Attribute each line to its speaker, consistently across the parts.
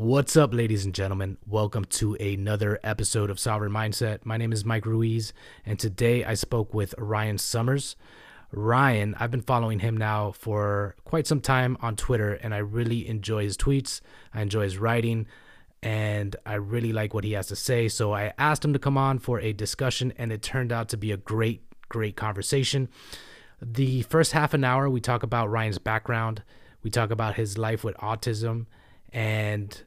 Speaker 1: What's up, ladies and gentlemen? Welcome to another episode of Sovereign Mindset. My name is Mike Ruiz, and today I spoke with Ryan Somers. Ryan, I've been following him now for quite some time on Twitter, and I really enjoy his tweets. I enjoy his writing, and I really like what he has to say. So I asked him to come on for a discussion, and it turned out to be a great, great conversation. The first half an hour, we talk about Ryan's background, we talk about his life with autism, and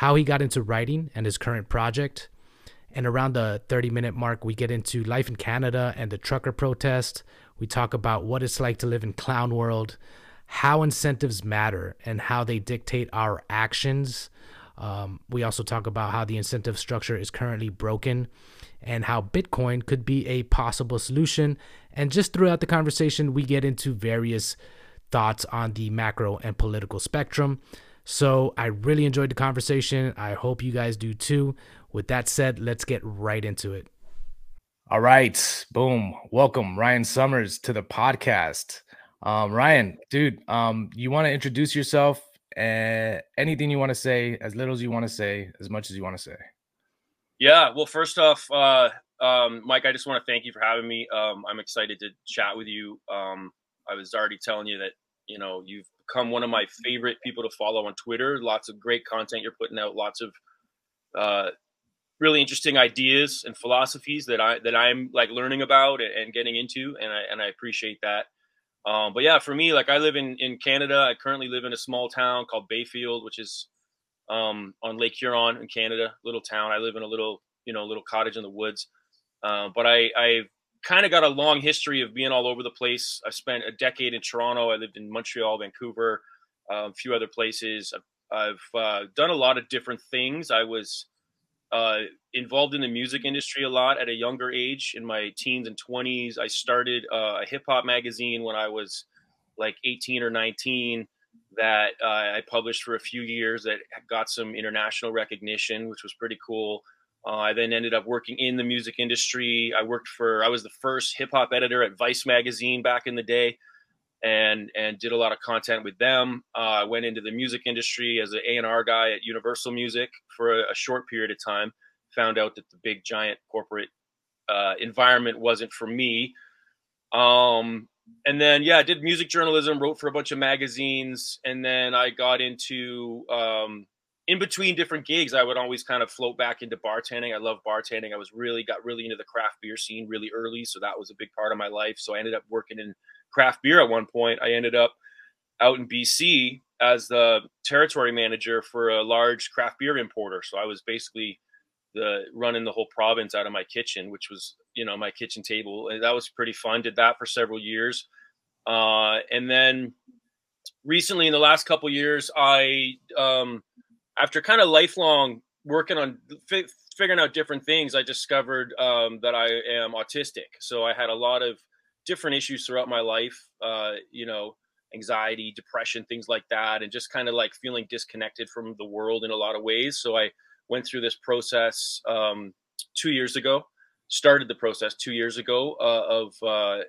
Speaker 1: how he got into writing and his current project. And around the 30 minute mark, we get into life in Canada and the trucker protest. We talk about what it's like to live in clown world, how incentives matter and how they dictate our actions. Um, we also talk about how the incentive structure is currently broken and how Bitcoin could be a possible solution. And just throughout the conversation, we get into various thoughts on the macro and political spectrum. So I really enjoyed the conversation. I hope you guys do too. With that said, let's get right into it. All right. Boom. Welcome, Ryan Somers, to the podcast. Um, Ryan, dude, um, you want to introduce yourself? Uh, anything you want to say, as little as you want to say, as much as you want to say.
Speaker 2: Yeah. Well, first off, uh, um, Mike, I just want to thank you for having me. Um, I'm excited to chat with you. Um, I was already telling you that you know you've become one of my favorite people to follow on Twitter. Lots of great content you're putting out. Lots of uh, really interesting ideas and philosophies that I that I'm like learning about and getting into, and I and I appreciate that. Um, but yeah, for me, like I live in in Canada. I currently live in a small town called Bayfield, which is um, on Lake Huron in Canada. Little town. I live in a little you know little cottage in the woods. Uh, but I I've kind of got a long history of being all over the place. I spent a decade in Toronto. I lived in Montreal, Vancouver, uh, a few other places. I've, I've uh, done a lot of different things. I was uh, involved in the music industry a lot at a younger age in my teens and 20s. I started uh, a hip hop magazine when I was like 18 or 19 that uh, I published for a few years that got some international recognition, which was pretty cool. Uh, I then ended up working in the music industry. I worked for I was the first hip hop editor at Vice magazine back in the day, and and did a lot of content with them. Uh, I went into the music industry as an A and R guy at Universal Music for a, a, short period of time. Found out that the big giant corporate uh, environment wasn't for me. Um, and then yeah, I did music journalism, wrote for a bunch of magazines, and then I got into um, in between different gigs, I would always kind of float back into bartending. I love bartending. I was really got really into the craft beer scene really early, so that was a big part of my life. So I ended up working in craft beer at one point. I ended up out in BC as the territory manager for a large craft beer importer. So I was basically the running the whole province out of my kitchen, which was you know my kitchen table. And that was pretty fun. Did that for several years, uh, and then recently in the last couple years, I um, after kind of lifelong working on fi- figuring out different things, I discovered um, that I am autistic. So I had a lot of different issues throughout my life, uh, you know, anxiety, depression, things like that, and just kind of like feeling disconnected from the world in a lot of ways. So I went through this process um, two years ago, started the process two years ago uh, of uh,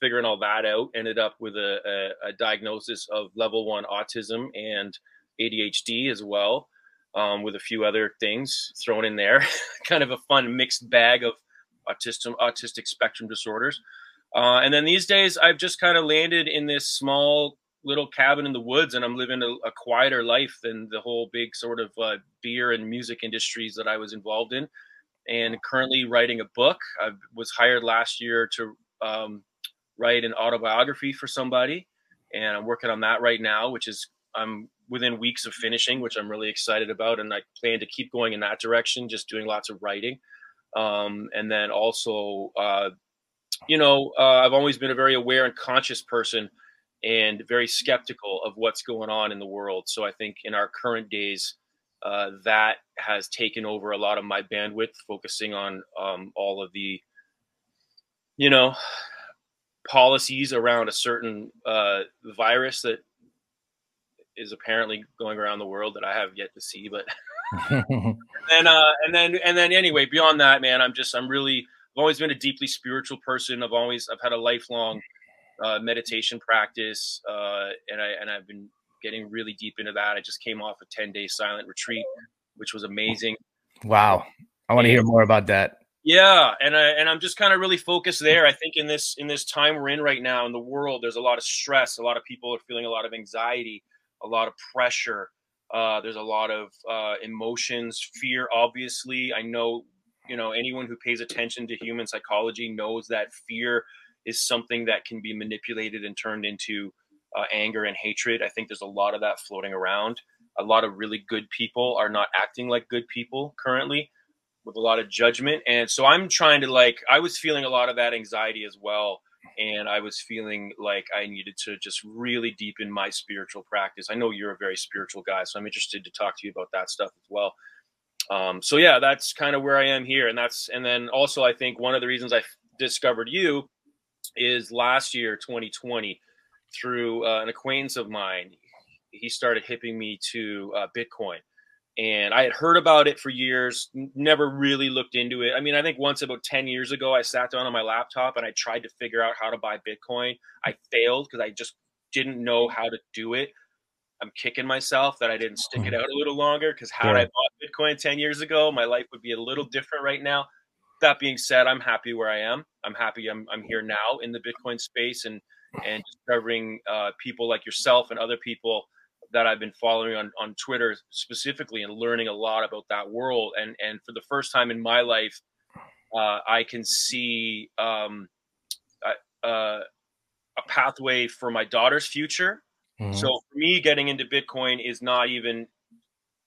Speaker 2: figuring all that out, ended up with a, a, a diagnosis of level one autism and ADHD as well, um, with a few other things thrown in there. kind of a fun mixed bag of autism, autistic spectrum disorders. Uh, and then these days, I've just kind of landed in this small little cabin in the woods, and I'm living a, a quieter life than the whole big sort of uh, beer and music industries that I was involved in. And currently writing a book. I was hired last year to um, write an autobiography for somebody, and I'm working on that right now, which is I'm within weeks of finishing, which I'm really excited about, and I plan to keep going in that direction, just doing lots of writing. Um, and then also, uh, you know, uh, I've always been a very aware and conscious person, and very skeptical of what's going on in the world. So I think in our current days, uh, that has taken over a lot of my bandwidth, focusing on um, all of the, you know, policies around a certain uh, virus that is apparently going around the world that I have yet to see. But and uh, and then and then anyway, beyond that, man, I'm just I'm really I've always been a deeply spiritual person. I've always I've had a lifelong uh, meditation practice, uh, and I and I've been getting really deep into that. I just came off a 10 day silent retreat, which was amazing.
Speaker 1: Wow. I want to hear more about that.
Speaker 2: Yeah, and I and I'm just kind of really focused there. I think in this in this time we're in right now in the world, there's a lot of stress. A lot of people are feeling a lot of anxiety, a lot of pressure. Uh, there's a lot of uh, emotions, fear. Obviously, I know you know anyone who pays attention to human psychology knows that fear is something that can be manipulated and turned into uh, anger and hatred. I think there's a lot of that floating around. A lot of really good people are not acting like good people currently with a lot of judgment. And so I'm trying to like, I was feeling a lot of that anxiety as well. And I was feeling like I needed to just really deepen my spiritual practice. I know you're a very spiritual guy, so I'm interested to talk to you about that stuff as well. Um, so yeah, that's kind of where I am here. And that's, and then also I think one of the reasons I discovered you is last year, 2020, through uh, an acquaintance of mine. He started hipping me to uh, Bitcoin. And I had heard about it for years, never really looked into it. I mean, I think once about 10 years ago, I sat down on my laptop and I tried to figure out how to buy Bitcoin. I failed because I just didn't know how to do it. I'm kicking myself that I didn't stick it mm-hmm. out a little longer because had yeah. I bought Bitcoin 10 years ago, my life would be a little different right now. That being said, I'm happy where I am. I'm happy I'm, I'm here now in the Bitcoin space and and discovering uh, people like yourself and other people that I've been following on, on Twitter specifically and learning a lot about that world. And and for the first time in my life, uh, I can see um, a, a, pathway for my daughter's future. Mm-hmm. So for me, getting into Bitcoin is not even.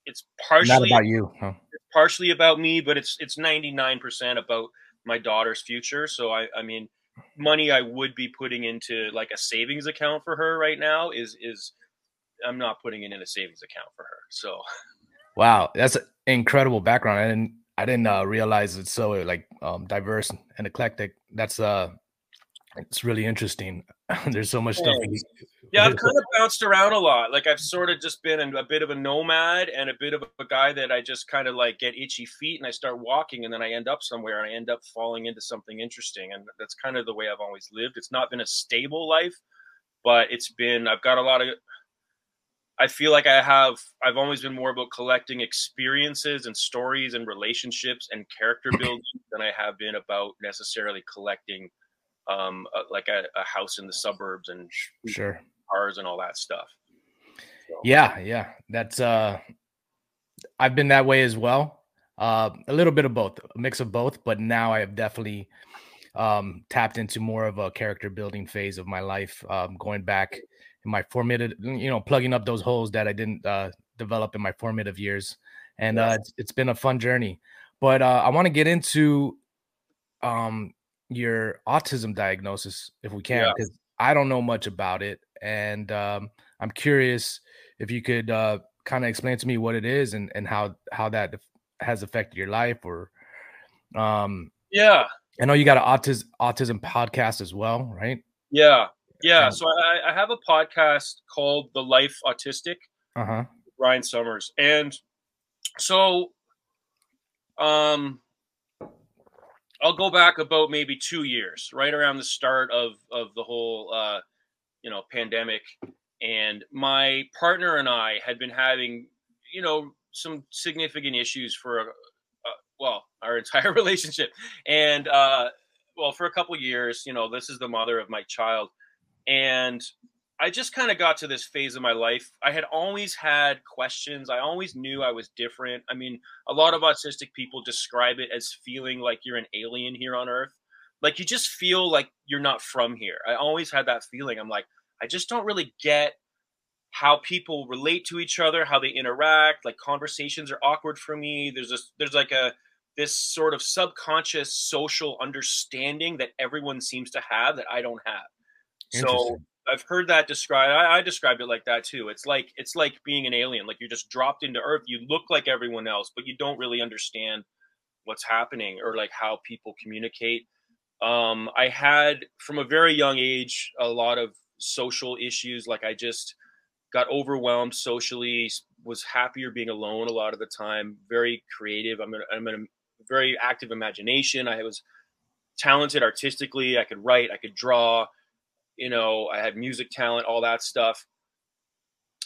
Speaker 2: It's partially
Speaker 1: not about you. Huh?
Speaker 2: It's partially about me, but it's it's ninety nine percent about my daughter's future. So I I mean money I would be putting into like a savings account for her right now is is I'm not putting it in a savings account for her. So
Speaker 1: wow, that's an incredible background. I didn't I didn't uh, realize it's so like um, diverse and eclectic. That's uh it's really interesting. There's so much stuff.
Speaker 2: Yeah, I've kind of bounced around a lot. Like I've sort of just been a bit of a nomad and a bit of a guy that I just kind of like get itchy feet and I start walking and then I end up somewhere and I end up falling into something interesting. And that's kind of the way I've always lived. It's not been a stable life, but it's been I've got a lot of I feel like I have I've always been more about collecting experiences and stories and relationships and character building than I have been about necessarily collecting um, uh, like a, a, house in the suburbs and
Speaker 1: sure
Speaker 2: cars and all that stuff.
Speaker 1: So. Yeah, yeah, that's uh, I've been that way as well. Uh, a little bit of both, a mix of both, but now I have definitely um, tapped into more of a character building phase of my life, um, going back in my formative, you know, plugging up those holes that I didn't uh, develop in my formative years, and uh, it's, it's been a fun journey. But uh, I want to get into um, your autism diagnosis if we can because yeah. i don't know much about it. And um, i'm curious if you could uh, kind of explain to me what it is and, and how how that has affected your life or um
Speaker 2: yeah.
Speaker 1: I know you got an autism autism podcast as well right?
Speaker 2: Yeah yeah so I, I have a podcast called the life autistic
Speaker 1: uh-huh.
Speaker 2: ryan somers. And so um I'll go back about maybe two years, right around the start of of the whole uh, you know pandemic, and my partner and I had been having you know some significant issues for a, uh, well our entire relationship, and uh, well for a couple years. You know, this is the mother of my child, and I just kind of got to this phase of my life. I had always had questions. I always knew I was different. I mean, a lot of autistic people describe it as feeling like you're an alien here on earth. Like you just feel like you're not from here. I always had that feeling. I'm like, I just don't really get how people relate to each other, how they interact. Like conversations are awkward for me. There's this there's like a this sort of subconscious social understanding that everyone seems to have that I don't have. So I've heard that described. I, I described it like that too. It's like it's like being an alien. Like you're just dropped into Earth. You look like everyone else, but you don't really understand what's happening or like how people communicate. Um, I had from a very young age a lot of social issues. Like I just got overwhelmed socially. Was happier being alone a lot of the time. Very creative. I'm I'm a very active imagination. I was talented artistically. I could write. I could draw you know, I had music talent, all that stuff.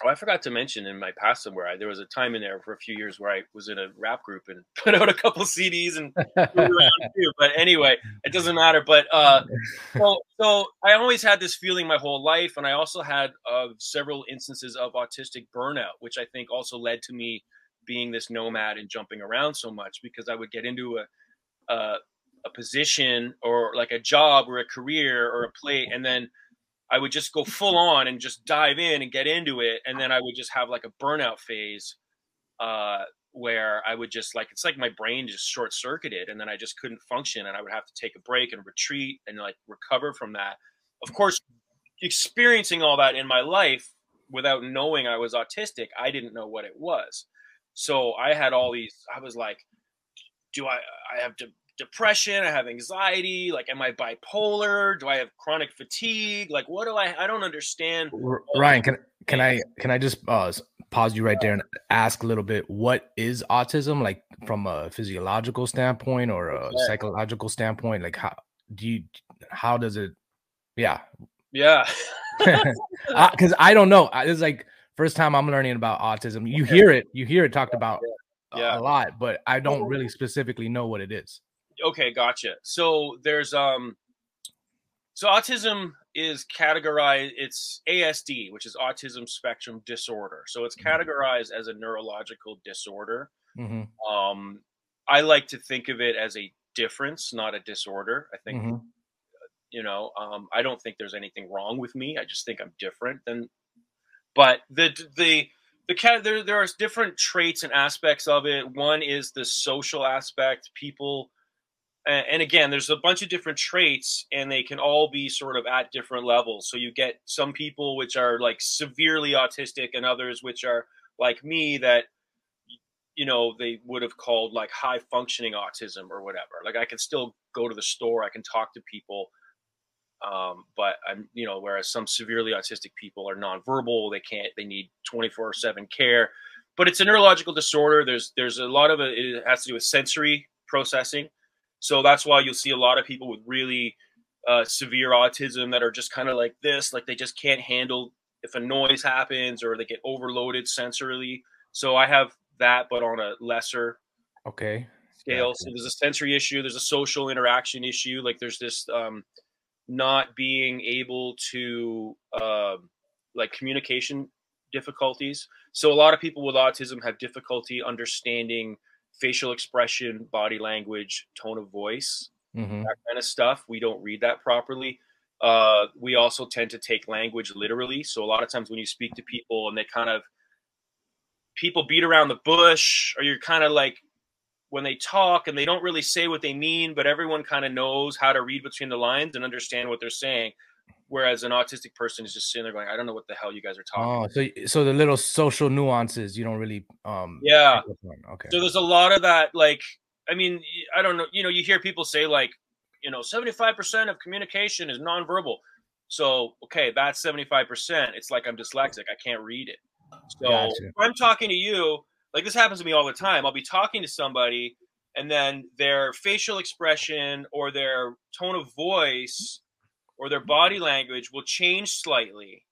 Speaker 2: Oh, I forgot to mention in my past somewhere, I, there was a time in there for a few years where I was in a rap group and put out a couple CDs and too. But anyway, it doesn't matter. But uh, so, so I always had this feeling my whole life, and I also had uh, several instances of autistic burnout, which I think also led to me being this nomad and jumping around so much because I would get into a, a a position or like a job or a career or a play and then I would just go full on and just dive in and get into it, and then I would just have like a burnout phase, uh, where I would just like it's like my brain just short circuited, and then I just couldn't function, and I would have to take a break and retreat and like recover from that. Of course, experiencing all that in my life without knowing I was autistic, I didn't know what it was. So I had all these. I was like, do I? I have to depression i have anxiety like am i bipolar? Do i have chronic fatigue? Like what do i i don't understand
Speaker 1: ryan can can i can i just uh, pause you right there and ask a little bit what is autism like from a physiological standpoint or a psychological standpoint? Like how do you how does it yeah.
Speaker 2: Yeah.
Speaker 1: Because I, don't know it's like first time i'm learning about autism you hear it you hear it talked about yeah. a lot but i don't really specifically know what it is
Speaker 2: okay, gotcha. So there's um, so autism is categorized. It's ASD, which is autism spectrum disorder. So it's mm-hmm. categorized as a neurological disorder. Mm-hmm. Um, I like to think of it as a difference, not a disorder. I think, mm-hmm. you know, um, I don't think there's anything wrong with me. I just think I'm different than. But the the the cat there there are different traits and aspects of it. One is the social aspect. People and again there's a bunch of different traits and they can all be sort of at different levels. So you get some people which are like severely autistic and others which are like me that you know they would have called like high functioning autism or whatever. Like i can still go to the store i can talk to people um, but i'm you know whereas some severely autistic people are nonverbal they can't they need 24 7 care. But it's a neurological disorder. There's there's a lot of it, it has to do with sensory processing so that's why you'll see a lot of people with really uh, severe autism that are just kind of like this, like they just can't handle if a noise happens or they get overloaded sensorily. So I have that, but on a lesser
Speaker 1: okay
Speaker 2: scale. So there's a sensory issue, there's a social interaction issue. Like there's this um, not being able to uh, like communication difficulties. So a lot of people with autism have difficulty understanding facial expression, body language, tone of voice, mm-hmm. that kind of stuff. We don't read that properly. Uh, we also tend to take language literally. So a lot of times when you speak to people and they kind of people beat around the bush, or you're kind of like when they talk and they don't really say what they mean, but everyone kind of knows how to read between the lines and understand what they're saying whereas an autistic person is just sitting there going, "I don't know what the hell you guys are talking."
Speaker 1: Oh, so so the little social nuances you don't really um
Speaker 2: yeah okay. So there's a lot of that. Like, I mean, I don't know. You know, you hear people say like, you know, 75 percent of communication is nonverbal. So okay, that's 75 percent. It's like I'm dyslexic. I can't read it. So gotcha. if I'm talking to you, like this happens to me all the time. I'll be talking to somebody. And then their facial expression or their tone of voice or their body language will change slightly,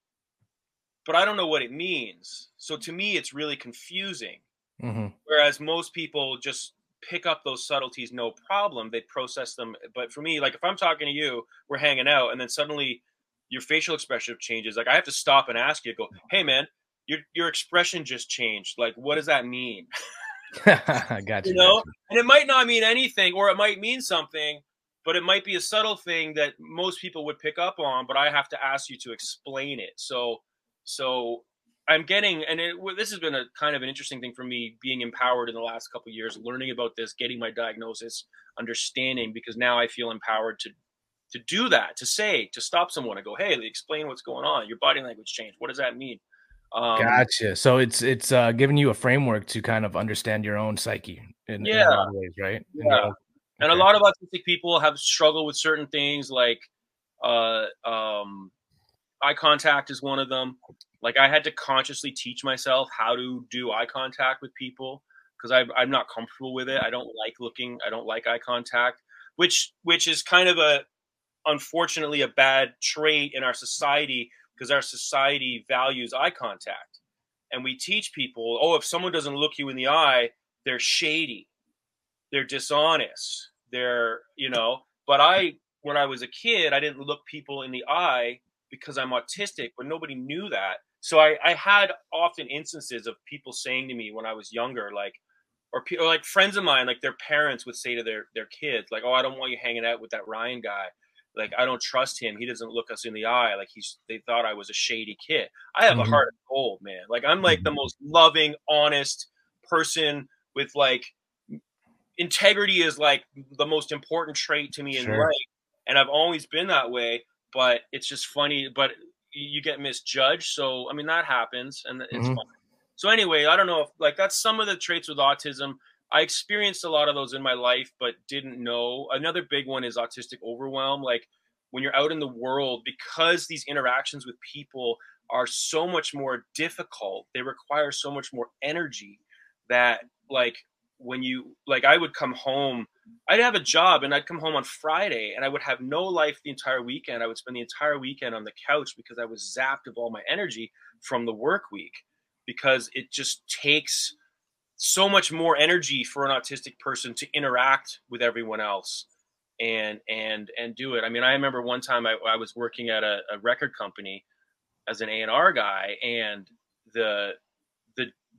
Speaker 2: but I don't know what it means. So to me, it's really confusing. Mm-hmm. Whereas most people just pick up those subtleties no problem, they process them. But for me, like if I'm talking to you, we're hanging out, and then suddenly your facial expression changes. Like I have to stop and ask you, go, hey man, your your expression just changed. Like what does that mean?
Speaker 1: I got you.
Speaker 2: You know, and it might not mean anything, or it might mean something, but it might be a subtle thing that most people would pick up on but i have to ask you to explain it. So so i'm getting and it, this has been a kind of an interesting thing for me being empowered in the last couple years learning about this getting my diagnosis understanding because now i feel empowered to to do that to say to stop someone and go hey explain what's going on. Your body language changed. What does that mean?
Speaker 1: Um, gotcha. So it's it's uh giving you a framework to kind of understand your own psyche in,
Speaker 2: yeah.
Speaker 1: in ways right?
Speaker 2: Yeah and a lot of autistic people have struggled with certain things like uh, um, eye contact is one of them. Like I had to consciously teach myself how to do eye contact with people because I'm not comfortable with it. I don't like looking. I don't like eye contact, which which is kind of a unfortunately a bad trait in our society because our society values eye contact. and we teach people, oh, if someone doesn't look you in the eye, they're shady, they're dishonest, they're, you know. But I, when I was a kid, I didn't look people in the eye because I'm autistic, but nobody knew that. So I, I had often instances of people saying to me when I was younger, like, or, or like friends of mine, like their parents would say to their their kids, like, "Oh, I don't want you hanging out with that Ryan guy. Like, I don't trust him. He doesn't look us in the eye. Like, he's they thought I was a shady kid. I have mm-hmm. a heart of gold, man. Like, I'm like the mm-hmm. most loving, honest person with like integrity is like the most important trait to me sure. in life, and I've always been that way. But it's just funny, but you get misjudged. So I mean that happens, and it's mm-hmm. So anyway, I don't know if like that's some of the traits with autism. I experienced a lot of those in my life, but didn't know. Another big one is autistic overwhelm. Like when you're out in the world, because these interactions with people are so much more difficult, they require so much more energy that like when you like I would come home, I'd have a job and I'd come home on Friday and I would have no life the entire weekend. I would spend the entire weekend on the couch because I was zapped of all my energy from the work week because it just takes so much more energy for an autistic person to interact with everyone else and and and do it. I mean, I remember one time I, I was working at a, a record company as an A&R guy and the the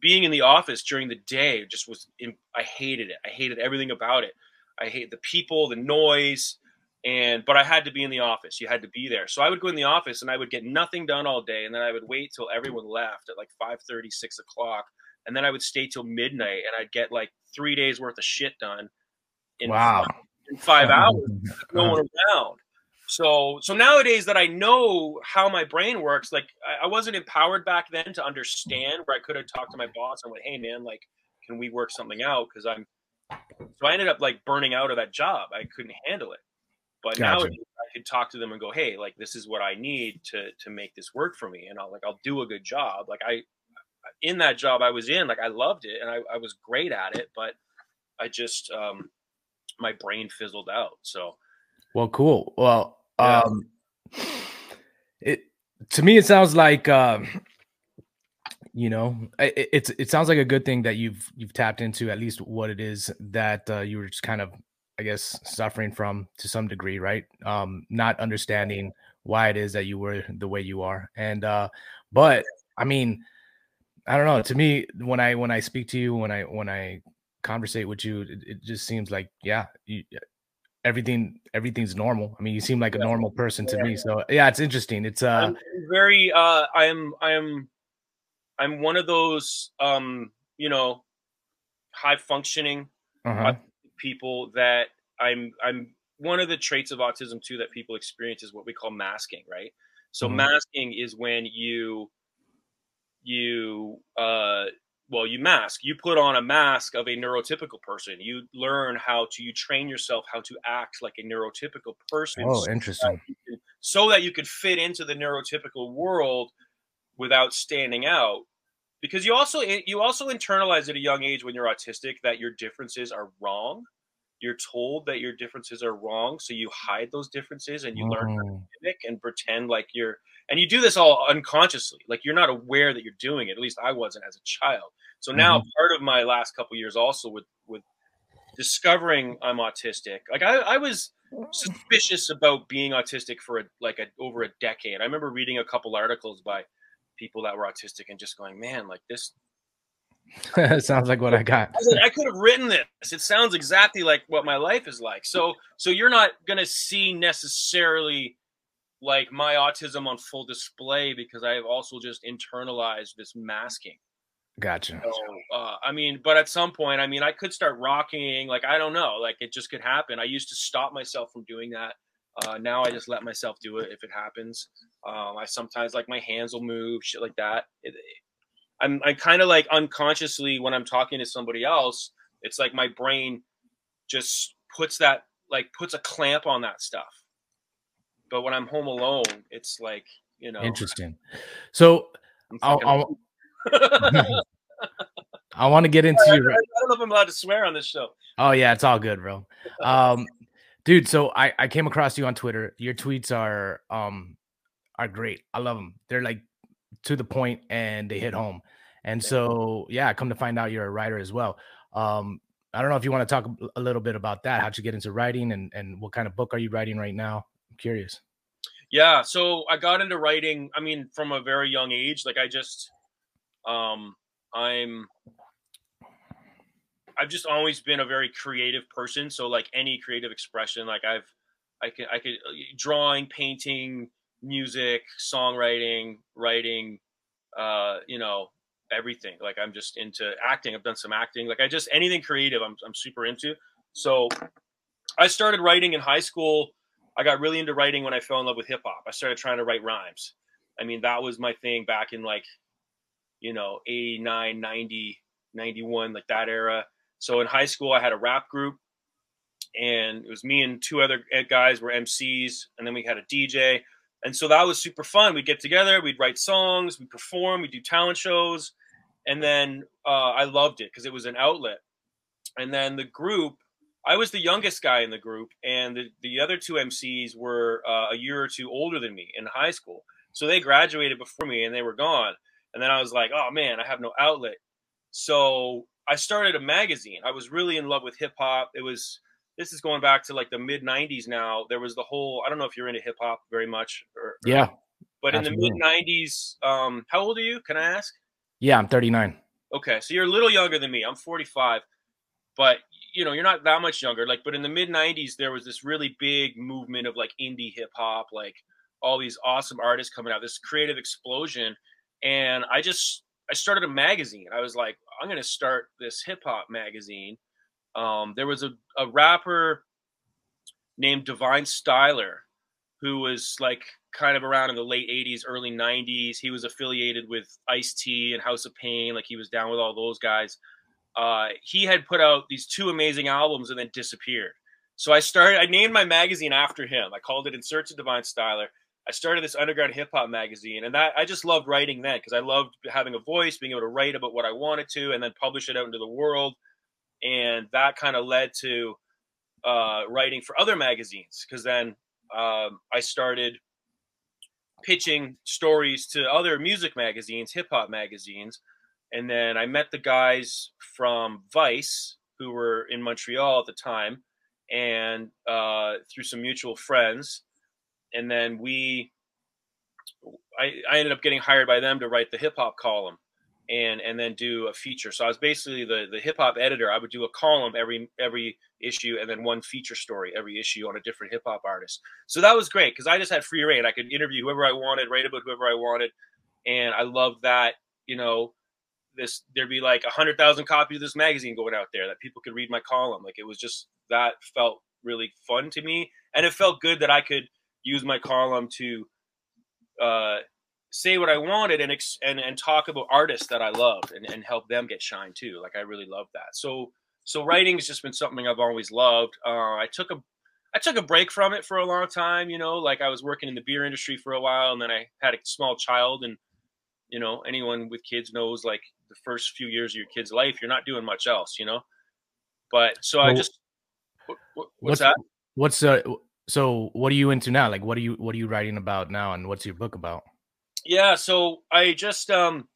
Speaker 2: being in the office during the day just was I hated it. I hated everything about it. I hate the people, the noise, and but I had to be in the office. You had to be there. So I would go in the office and I would get nothing done all day, and then I would wait till everyone left at like 5 30, 6 o'clock, and then I would stay till midnight, and I'd get like three days worth of shit done.
Speaker 1: In wow.
Speaker 2: Five, in five hours, no one uh-huh. around. So, so nowadays that I know how my brain works, like I, I wasn't empowered back then to understand where I could have talked to my boss and went, "Hey, man, like, can we work something out?" Because I'm. So I ended up like burning out of that job. I couldn't handle it. But gotcha. now I could talk to them and go, "Hey, like this is what I need to to make this work for me," and I'll like I'll do a good job. Like I in that job I was in, like I loved it and I, I was great at it, but I just um my brain fizzled out. So
Speaker 1: well cool. Well yeah. um it to me it sounds like um you know it, it's it sounds like a good thing that you've you've tapped into at least what it is that uh, you were just kind of i guess suffering from to some degree right um not understanding why it is that you were the way you are and uh but i mean I don't know. To me, when I when I speak to you, when I when I conversate with you, it, it just seems like yeah, you, everything everything's normal. I mean, you seem like a normal person to me. So yeah, it's interesting. It's uh
Speaker 2: I'm very uh I am I am I'm one of those um you know high functioning uh-huh. people that I'm I'm one of the traits of autism too that people experience is what we call masking, right? So mm-hmm. masking is when you you uh, well you mask. You put on a mask of a neurotypical person. You learn how to you train yourself how to act like a neurotypical person
Speaker 1: oh interesting.
Speaker 2: so that, so that you could fit into the neurotypical world without standing out. Because you also you also internalize at a young age when you're autistic that your differences are wrong. You're told that your differences are wrong so you hide those differences and you learn to mm. mimic and pretend like you're and you do this all unconsciously like you're not aware that you're doing it at least i wasn't as a child so now mm-hmm. part of my last couple years also with with discovering i'm autistic like i, I was suspicious about being autistic for a, like a, over a decade i remember reading a couple articles by people that were autistic and just going man like this
Speaker 1: sounds like what I got.
Speaker 2: I, like, I, could have written this. It sounds exactly like what my life is like. So, so you're not gonna see necessarily like my autism on full display because I have also just internalized this masking.
Speaker 1: Gotcha.
Speaker 2: So, uh, I mean, but at some point, I mean, I could start rocking. Like I don't know, like it just could happen. I used to stop myself from doing that. Uh, now I just let myself do it if it happens. Um, I sometimes like my hands will move, shit like that. It, I'm I kind of like unconsciously when I'm talking to somebody else, it's like my brain just puts that like puts a clamp on that stuff. But when I'm home alone, it's like you know
Speaker 1: interesting. So I'll, I'll I want to get into. I,
Speaker 2: I, don't know if I'm allowed to swear on this show.
Speaker 1: Oh yeah, it's all good, bro. Um, dude, so I I came across you on Twitter. Your tweets are um are great. I love them. They're like to the point and they hit home. And so, yeah, come to find out you're a writer as well. Um, I don't know if you want to talk a little bit about that. How'd you get into writing and, and what kind of book are you writing right now? I'm curious.
Speaker 2: Yeah. So I got into writing, I mean, from a very young age. Like I just, um, I'm, I've just always been a very creative person. So like any creative expression, like I've, I can, I could uh, drawing, painting, music, songwriting, writing, uh, you know, everything. Like I'm just into acting. I've done some acting. Like I just anything creative. I'm I'm super into. So I started writing in high school. I got really into writing when I fell in love with hip hop. I started trying to write rhymes. I mean, that was my thing back in like, you know, 89, 90, 91, like that era. So in high school, I had a rap group and it was me and two other guys were MCs. And then we had a DJ. And so that was super fun. We'd get together, we'd write songs, we'd perform, we'd do talent shows and then uh, I loved it because it was an outlet. And then the group, I was the youngest guy in the group, and the, the other two MCs were uh, a year or two older than me in high school. So they graduated before me and they were gone. And then I was like, oh man, I have no outlet. So I started a magazine. I was really in love with hip hop. It was, this is going back to like the mid 90s now. There was the whole, I don't know if you're into hip hop very much. Or,
Speaker 1: yeah.
Speaker 2: But absolutely. in the mid 90s, um, how old are you? Can I ask?
Speaker 1: Yeah, I'm 39.
Speaker 2: Okay, so you're a little younger than me. I'm 45, but you know you're not that much younger. Like, but in the mid 90s, there was this really big movement of like indie hip hop, like all these awesome artists coming out, this creative explosion, and I just I started a magazine. I was like, I'm gonna start this hip hop magazine. Um, there was a, a rapper named Divine Styler who was like kind of around in the late 80s, early 90s. He was affiliated with Ice T and House of Pain. Like he was down with all those guys. Uh, he had put out these two amazing albums and then disappeared. So I started, I named my magazine after him. I called it In Search of Divine Styler. I started this underground hip hop magazine, and that I just loved writing then because I loved having a voice, being able to write about what I wanted to, and then publish it out into the world. And that kind of led to uh, writing for other magazines because then um, I started pitching stories to other music magazines, hip hop magazines. And then I met the guys from Vice who were in Montreal at the time and uh, through some mutual friends. And then we, I, I ended up getting hired by them to write the hip hop column and and then do a feature. So I was basically the the hip hop editor. I would do a column every every issue and then one feature story every issue on a different hip hop artist. So that was great because I just had free reign. I could interview whoever I wanted, write about whoever I wanted, and I loved that. You know, this there'd be like a hundred thousand copies of this magazine going out there that people could read my column. Like it was just that felt really fun to me, and it felt good that I could use my column to uh, say what I wanted and ex- and and talk about artists that I loved and, and help them get shine too. Like I really love that. So so writing has just been something I've always loved. Uh, I took a I took a break from it for a long time. You know, like I was working in the beer industry for a while, and then I had a small child, and you know, anyone with kids knows like the first few years of your kid's life, you're not doing much else. You know, but so well, I just what, what, what's, what's that?
Speaker 1: What's uh so what are you into now? Like what are you what are you writing about now, and what's your book about?
Speaker 2: Yeah, so I just um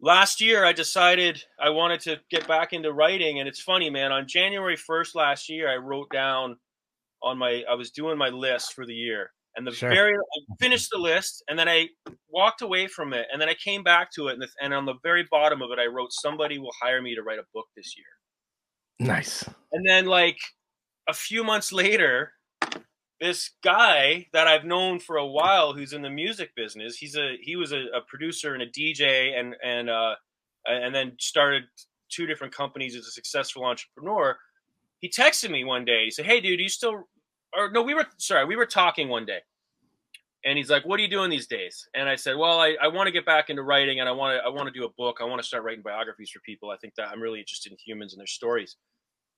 Speaker 2: last year I decided I wanted to get back into writing and it's funny man on January 1st last year I wrote down on my I was doing my list for the year and the sure. very I finished the list and then I walked away from it and then I came back to it and, the, and on the very bottom of it I wrote somebody will hire me to write a book this year.
Speaker 1: Nice.
Speaker 2: And then like a few months later this guy that I've known for a while who's in the music business. He's a he was a, a producer and a DJ and and uh, and then started two different companies as a successful entrepreneur. He texted me one day. He said, "Hey, dude, you still?" Or no, we were sorry, we were talking one day, and he's like, "What are you doing these days?" And I said, "Well, I, I want to get back into writing, and I want to I want to do a book. I want to start writing biographies for people. I think that I'm really interested in humans and their stories."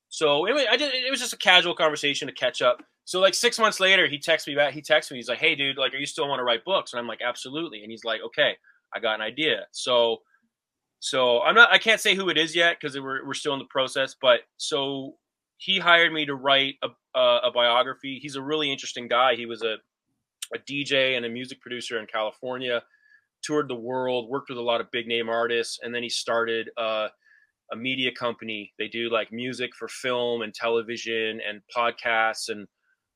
Speaker 2: So anyway, I did. It was just a casual conversation to catch up. So like six months later, he texts me back. He texts me. He's like, "Hey, dude, like, are you still want to write books?" And I'm like, "Absolutely." And he's like, "Okay, I got an idea." So, so I'm not. I can't say who it is yet because we're we're still in the process. But so he hired me to write a, a, a biography. He's a really interesting guy. He was a a DJ and a music producer in California. toured the world, worked with a lot of big name artists, and then he started uh, a media company. They do like music for film and television and podcasts, and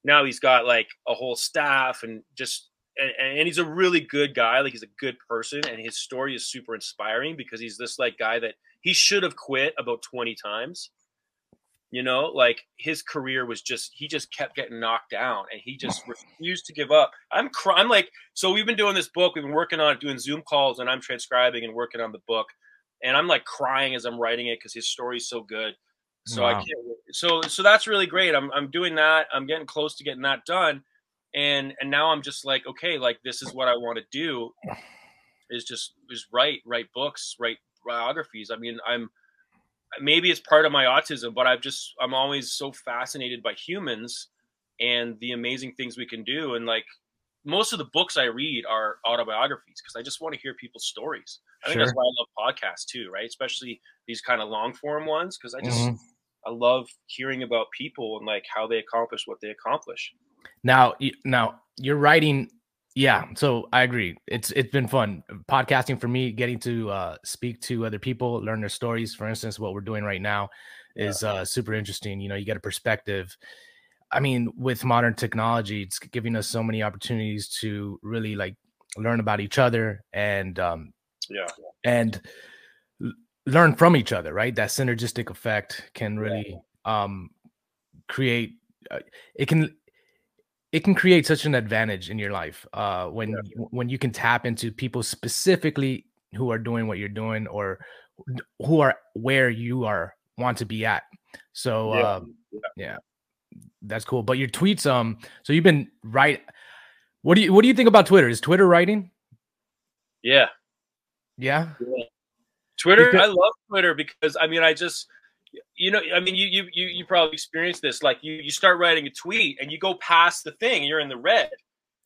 Speaker 2: now he's got like a whole staff and just and, and he's a really good guy. Like he's a good person, and his story is super inspiring because he's this like guy that he should have quit about twenty times you know, like his career was just he just kept getting knocked down, and he just refused to give up. I'm crying. I'm like, so we've been doing this book. We've been working on it, doing Zoom calls, and I'm transcribing and working on the book, and I'm like crying as I'm writing it because his story's so good. So wow. I can't. So so that's really great. I'm I'm doing that. I'm getting close to getting that done, and and now I'm just like, okay, like this is what I want to do, is just is write write books, write biographies. I mean, I'm maybe it's part of my autism, but I've just I'm always so fascinated by humans and the amazing things we can do. And like most of the books I read are autobiographies because I just want to hear people's stories. I sure. think that's why I love podcasts too, right? Especially these kind of long form ones because I just mm-hmm. I love hearing about people and like how they accomplish what they accomplish.
Speaker 1: Now, now you're writing yeah, so I agree. It's it's been fun podcasting for me, getting to uh, speak to other people, learn their stories. For instance, what we're doing right now is yeah. uh, super interesting. You know, you get a perspective. I mean, with modern technology, it's giving us so many opportunities to really like learn about each other and um,
Speaker 2: yeah,
Speaker 1: and learn from each other. Right, that synergistic effect can really yeah. um, create. Uh, it can it can create such an advantage in your life uh, when yeah. when you can tap into people specifically who are doing what you're doing or who are where you are want to be at. So yeah. Um, yeah. yeah. that's cool. But your tweets, um, so you've been right. What do you what do you think about Twitter? Is Twitter writing?
Speaker 2: Yeah.
Speaker 1: Yeah.
Speaker 2: Twitter, because- I love Twitter because I mean I just you know, I mean, you you you you probably experienced this. Like you you start writing a tweet and you go past the thing, and you're in the red.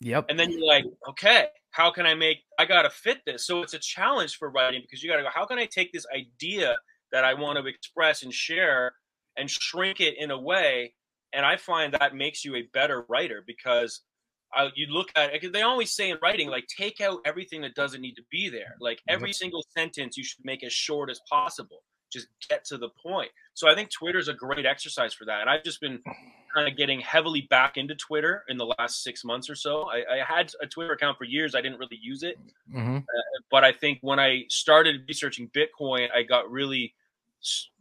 Speaker 1: Yep.
Speaker 2: And then you're like, okay, how can I make? I gotta fit this. So it's a challenge for writing because you gotta go. How can I take this idea that I want to express and share and shrink it in a way? And I find that makes you a better writer because uh, you look at it, they always say in writing like take out everything that doesn't need to be there like every single sentence you should make as short as possible just get to the point. So I think Twitter is a great exercise for that. And I've just been kind of getting heavily back into Twitter in the last six months or so. I, I had a Twitter account for years. I didn't really use it. Mm-hmm. Uh, but I think when I started researching Bitcoin, I got really,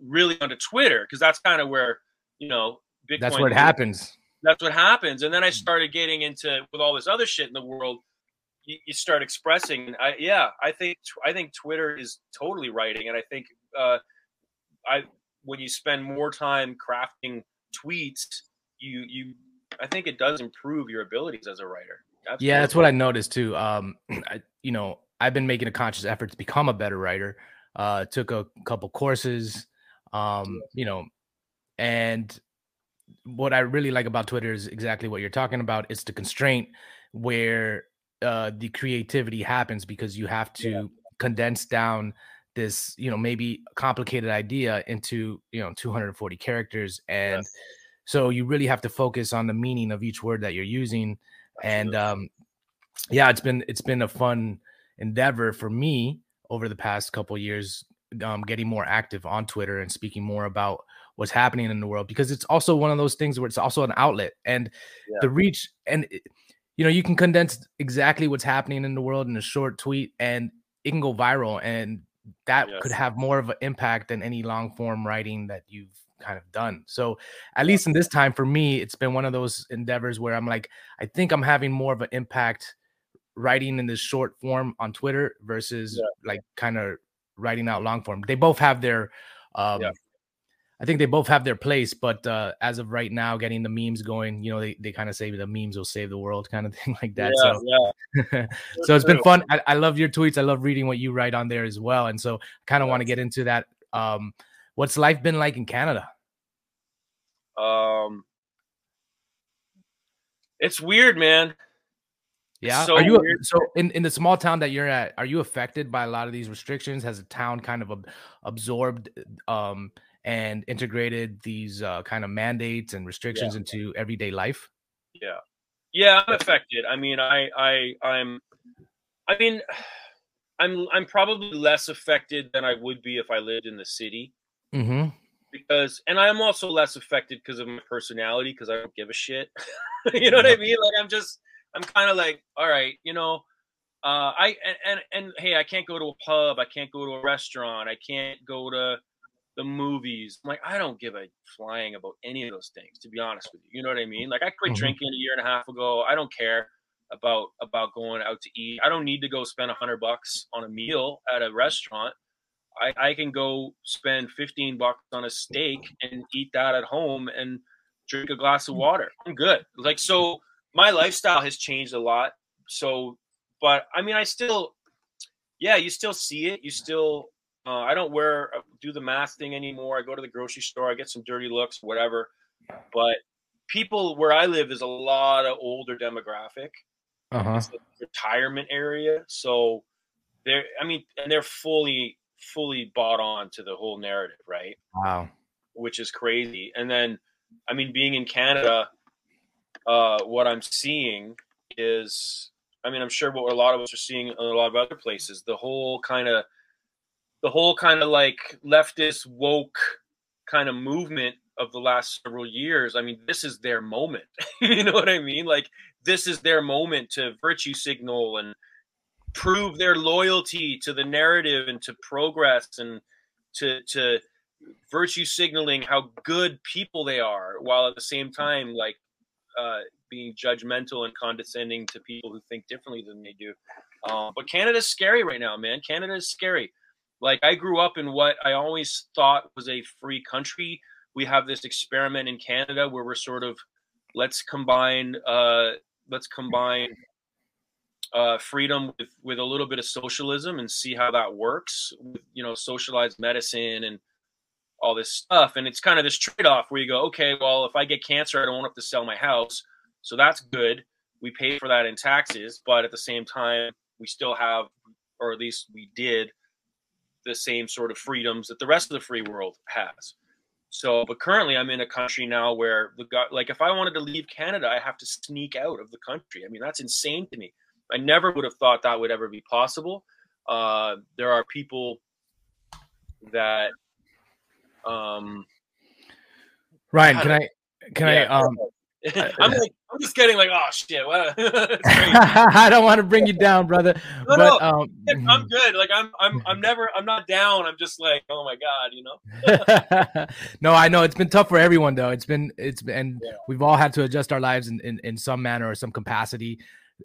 Speaker 2: really onto Twitter because that's kind of where, you know,
Speaker 1: Bitcoin. That's it happens.
Speaker 2: That's what happens. And then I started getting into with all this other shit in the world. You, you start expressing. I, yeah, I think I think Twitter is totally writing, and I think uh, I when you spend more time crafting tweets, you you I think it does improve your abilities as a writer.
Speaker 1: Absolutely. Yeah, that's what I noticed too. Um, I, you know, I've been making a conscious effort to become a better writer. Uh, took a couple courses, um, you know, and what I really like about Twitter is exactly what you're talking about. It's the constraint where uh, the creativity happens because you have to yeah. condense down this you know maybe complicated idea into you know 240 characters and yes. so you really have to focus on the meaning of each word that you're using Absolutely. and um yeah it's been it's been a fun endeavor for me over the past couple years um, getting more active on twitter and speaking more about what's happening in the world because it's also one of those things where it's also an outlet and yeah. the reach and you know you can condense exactly what's happening in the world in a short tweet and it can go viral and that yes. could have more of an impact than any long form writing that you've kind of done. So at least in this time for me, it's been one of those endeavors where I'm like, I think I'm having more of an impact writing in this short form on Twitter versus yeah. like kind of writing out long form. They both have their um yeah. I think they both have their place, but uh, as of right now, getting the memes going, you know, they, they kind of say the memes will save the world, kind of thing like that. Yeah, so, yeah. so it's been fun. I, I, love your tweets. I love reading what you write on there as well. And so, I kind of want to get into that. Um, what's life been like in Canada?
Speaker 2: Um, it's weird, man.
Speaker 1: Yeah. So are you weird. so in, in the small town that you're at? Are you affected by a lot of these restrictions? Has the town kind of ab- absorbed um and integrated these uh, kind of mandates and restrictions yeah. into everyday life?
Speaker 2: Yeah, yeah, I'm affected. I mean, I, I, I'm, I mean, I'm I'm probably less affected than I would be if I lived in the city.
Speaker 1: Mm-hmm.
Speaker 2: Because and I'm also less affected because of my personality because I don't give a shit. you know what I mean? Like I'm just I'm kind of like, all right, you know, uh, I and, and and hey, I can't go to a pub, I can't go to a restaurant, I can't go to the movies. I'm like, I don't give a flying about any of those things, to be honest with you. You know what I mean? Like I quit mm-hmm. drinking a year and a half ago. I don't care about about going out to eat. I don't need to go spend a hundred bucks on a meal at a restaurant. I, I can go spend 15 bucks on a steak and eat that at home and drink a glass of water. I'm good. Like so my lifestyle has changed a lot. So but I mean I still yeah, you still see it. You still uh, I don't wear uh, do the mask thing anymore. I go to the grocery store, I get some dirty looks, whatever. But people where I live is a lot of older demographic.
Speaker 1: Uh-huh.
Speaker 2: retirement area, so they're I mean, and they're fully fully bought on to the whole narrative, right?
Speaker 1: Wow,
Speaker 2: which is crazy. And then, I mean, being in Canada, uh, what I'm seeing is, I mean, I'm sure what a lot of us are seeing in a lot of other places. The whole kind of the whole kind of like leftist woke kind of movement of the last several years i mean this is their moment. You know what i mean? Like this is their moment to virtue signal and prove their loyalty to the narrative and to progress and to to virtue signaling how good people they are while at the same time like uh, being judgmental and condescending to people who think differently than they do. Um, but canada's scary right now man. Canada is scary like I grew up in what I always thought was a free country. We have this experiment in Canada where we're sort of let's combine uh, let's combine uh, freedom with, with a little bit of socialism and see how that works with you know socialized medicine and all this stuff. And it's kind of this trade-off where you go okay well if i get cancer i don't want to sell my house. So that's good. We pay for that in taxes but at the same time we still have or at least we did the same sort of freedoms that the rest of the free world has. So, but currently I'm in a country now where the guy, like if I wanted to leave Canada, I have to sneak out of the country. I mean, that's insane to me. I never would have thought that would ever be possible. Uh, there are people that, um,
Speaker 1: Ryan, can I, can yeah, I, um,
Speaker 2: I'm like, I'm just getting like, oh shit.
Speaker 1: I don't want to bring you down, brother. No, but, no, um,
Speaker 2: I'm good. Like I'm, I'm, I'm never, I'm not down. I'm just like, oh my god, you know.
Speaker 1: no, I know it's been tough for everyone though. It's been, it's been, and yeah. we've all had to adjust our lives in, in, in some manner or some capacity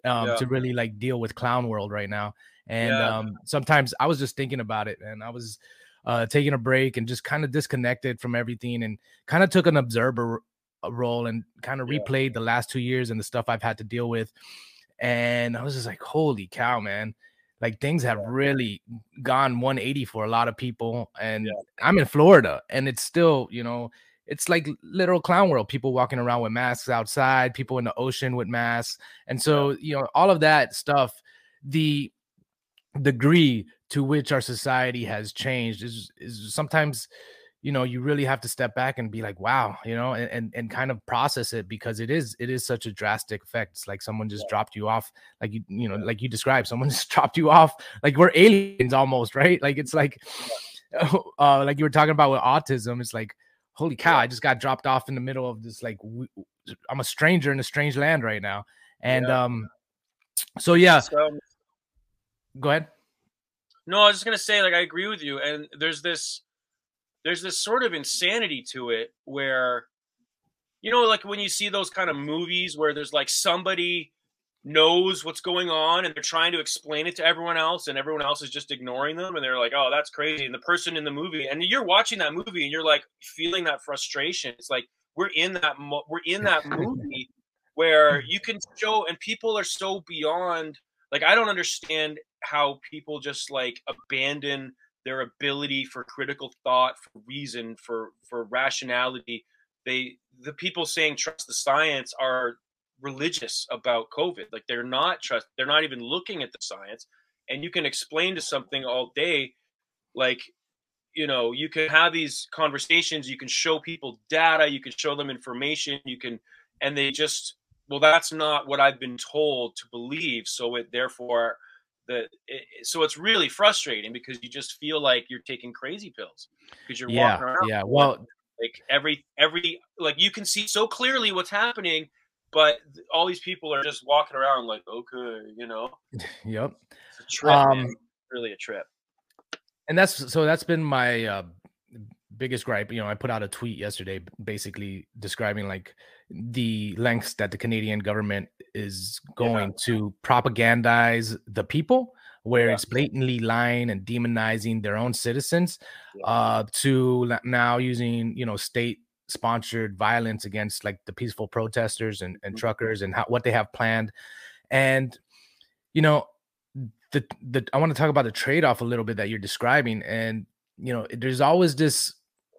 Speaker 1: um, yeah. to really like deal with clown world right now. And yeah. um, sometimes I was just thinking about it, and I was uh, taking a break and just kind of disconnected from everything, and kind of took an observer role and kind of yeah. replayed the last two years and the stuff I've had to deal with. And I was just like, holy cow, man. Like things have really gone 180 for a lot of people. And yeah. I'm in Florida and it's still, you know, it's like literal clown world. People walking around with masks outside, people in the ocean with masks. And so, you know, all of that stuff, the degree to which our society has changed is is sometimes you know you really have to step back and be like wow you know and, and and, kind of process it because it is it is such a drastic effect. It's like someone just dropped you off like you you know like you described someone just dropped you off like we're aliens almost right? Like it's like uh like you were talking about with autism it's like holy cow i just got dropped off in the middle of this like i'm a stranger in a strange land right now. And yeah. um so yeah. So, go ahead.
Speaker 2: No i was just gonna say like i agree with you and there's this there's this sort of insanity to it where you know like when you see those kind of movies where there's like somebody knows what's going on and they're trying to explain it to everyone else and everyone else is just ignoring them and they're like oh that's crazy. And the person in the movie and you're watching that movie and you're like feeling that frustration. It's like we're in that mo- we're in that movie where you can show and people are so beyond like i don't understand how people just like abandon their ability for critical thought, for reason, for for rationality. They the people saying trust the science are religious about COVID. Like they're not trust. They're not even looking at the science. And you can explain to something all day, like you know, you can have these conversations. You can show people data. You can show them information. You can, and they just well, that's not what I've been told to believe. So it therefore the it, so it's really frustrating because you just feel like you're taking crazy pills because you're yeah, walking around.
Speaker 1: Yeah, well,
Speaker 2: like every every like you can see so clearly what's happening, but all these people are just walking around like, okay, you know.
Speaker 1: Yep.
Speaker 2: It's a trip, um, really a trip.
Speaker 1: And that's so that's been my uh, biggest gripe. You know, I put out a tweet yesterday basically describing like the lengths that the Canadian government is going yeah. to propagandize the people where yeah. it's blatantly lying and demonizing their own citizens yeah. uh to now using you know state sponsored violence against like the peaceful protesters and, and mm-hmm. truckers and how, what they have planned and you know the the i want to talk about the trade-off a little bit that you're describing and you know there's always this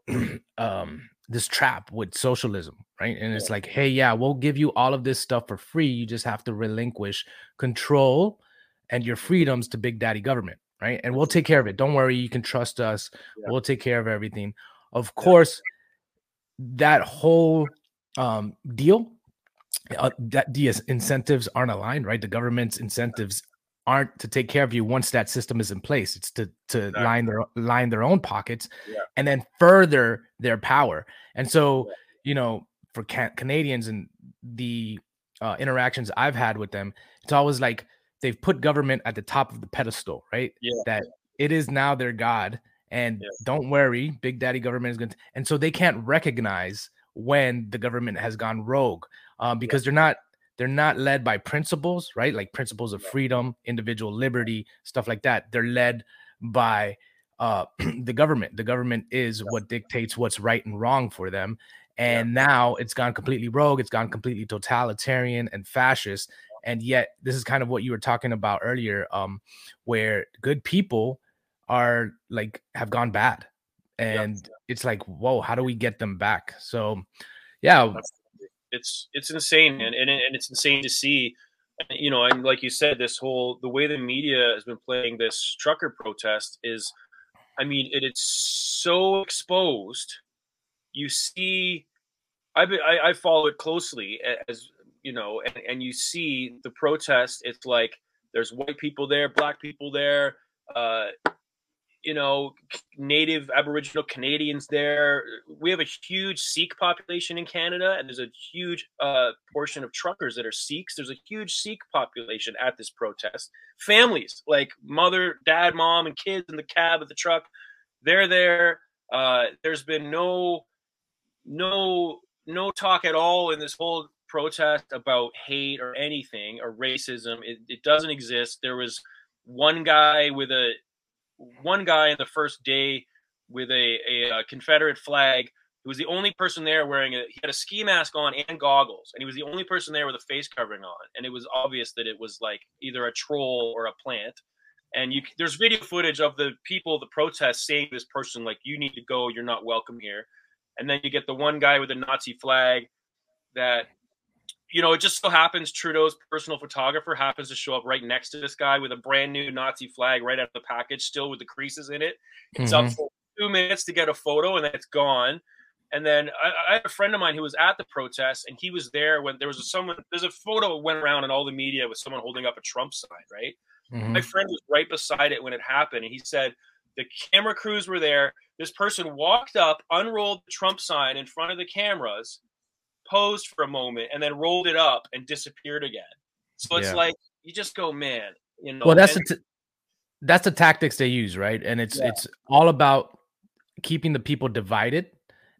Speaker 1: um this trap with socialism, right? And it's like, hey, yeah, we'll give you all of this stuff for free. You just have to relinquish control and your freedoms to big daddy government, right? And we'll take care of it. Don't worry, you can trust us. Yeah. We'll take care of everything. Of course, that whole um, deal, uh, that the incentives aren't aligned, right? The government's incentives aren't to take care of you once that system is in place. It's to to exactly. line their line their own pockets yeah. and then further their power. And so, yeah. you know, for can- Canadians and the uh, interactions I've had with them, it's always like they've put government at the top of the pedestal, right?
Speaker 2: Yeah.
Speaker 1: That it is now their god, and yes. don't worry, Big Daddy government is going to, and so they can't recognize when the government has gone rogue, um, because yeah. they're not they're not led by principles, right? Like principles of freedom, individual liberty, stuff like that. They're led by uh, the government. The government is what dictates what's right and wrong for them. And yeah. now it's gone completely rogue. It's gone completely totalitarian and fascist. And yet, this is kind of what you were talking about earlier, um, where good people are like have gone bad, and yeah. it's like, whoa, how do we get them back? So, yeah,
Speaker 2: it's it's insane, and and, and it's insane to see. You know, and like you said, this whole the way the media has been playing this trucker protest is, I mean, it, it's so exposed. You see, I've I, I follow it closely as you know, and, and you see the protest. It's like there's white people there, black people there, uh, you know, native Aboriginal Canadians there. We have a huge Sikh population in Canada, and there's a huge uh, portion of truckers that are Sikhs. There's a huge Sikh population at this protest. Families like mother, dad, mom, and kids in the cab of the truck, they're there. Uh, there's been no, no, no talk at all in this whole protest about hate or anything or racism. It, it doesn't exist. There was one guy with a one guy in the first day with a, a, a Confederate flag. Who was the only person there wearing a he had a ski mask on and goggles and he was the only person there with a face covering on and it was obvious that it was like either a troll or a plant. And you there's video footage of the people the protest saying this person like you need to go you're not welcome here. And then you get the one guy with a nazi flag that you know, it just so happens Trudeau's personal photographer happens to show up right next to this guy with a brand new Nazi flag right out of the package, still with the creases in it. It's mm-hmm. up for two minutes to get a photo, and then it's gone. And then I, I, had a friend of mine who was at the protest, and he was there when there was a, someone. There's a photo went around in all the media with someone holding up a Trump sign, right? Mm-hmm. My friend was right beside it when it happened, and he said the camera crews were there. This person walked up, unrolled the Trump sign in front of the cameras, posed for a moment and then rolled it up and disappeared again. So it's yeah. like you just go, man. You know.
Speaker 1: Well, that's and- the t- that's the tactics they use, right? And it's yeah. it's all about keeping the people divided.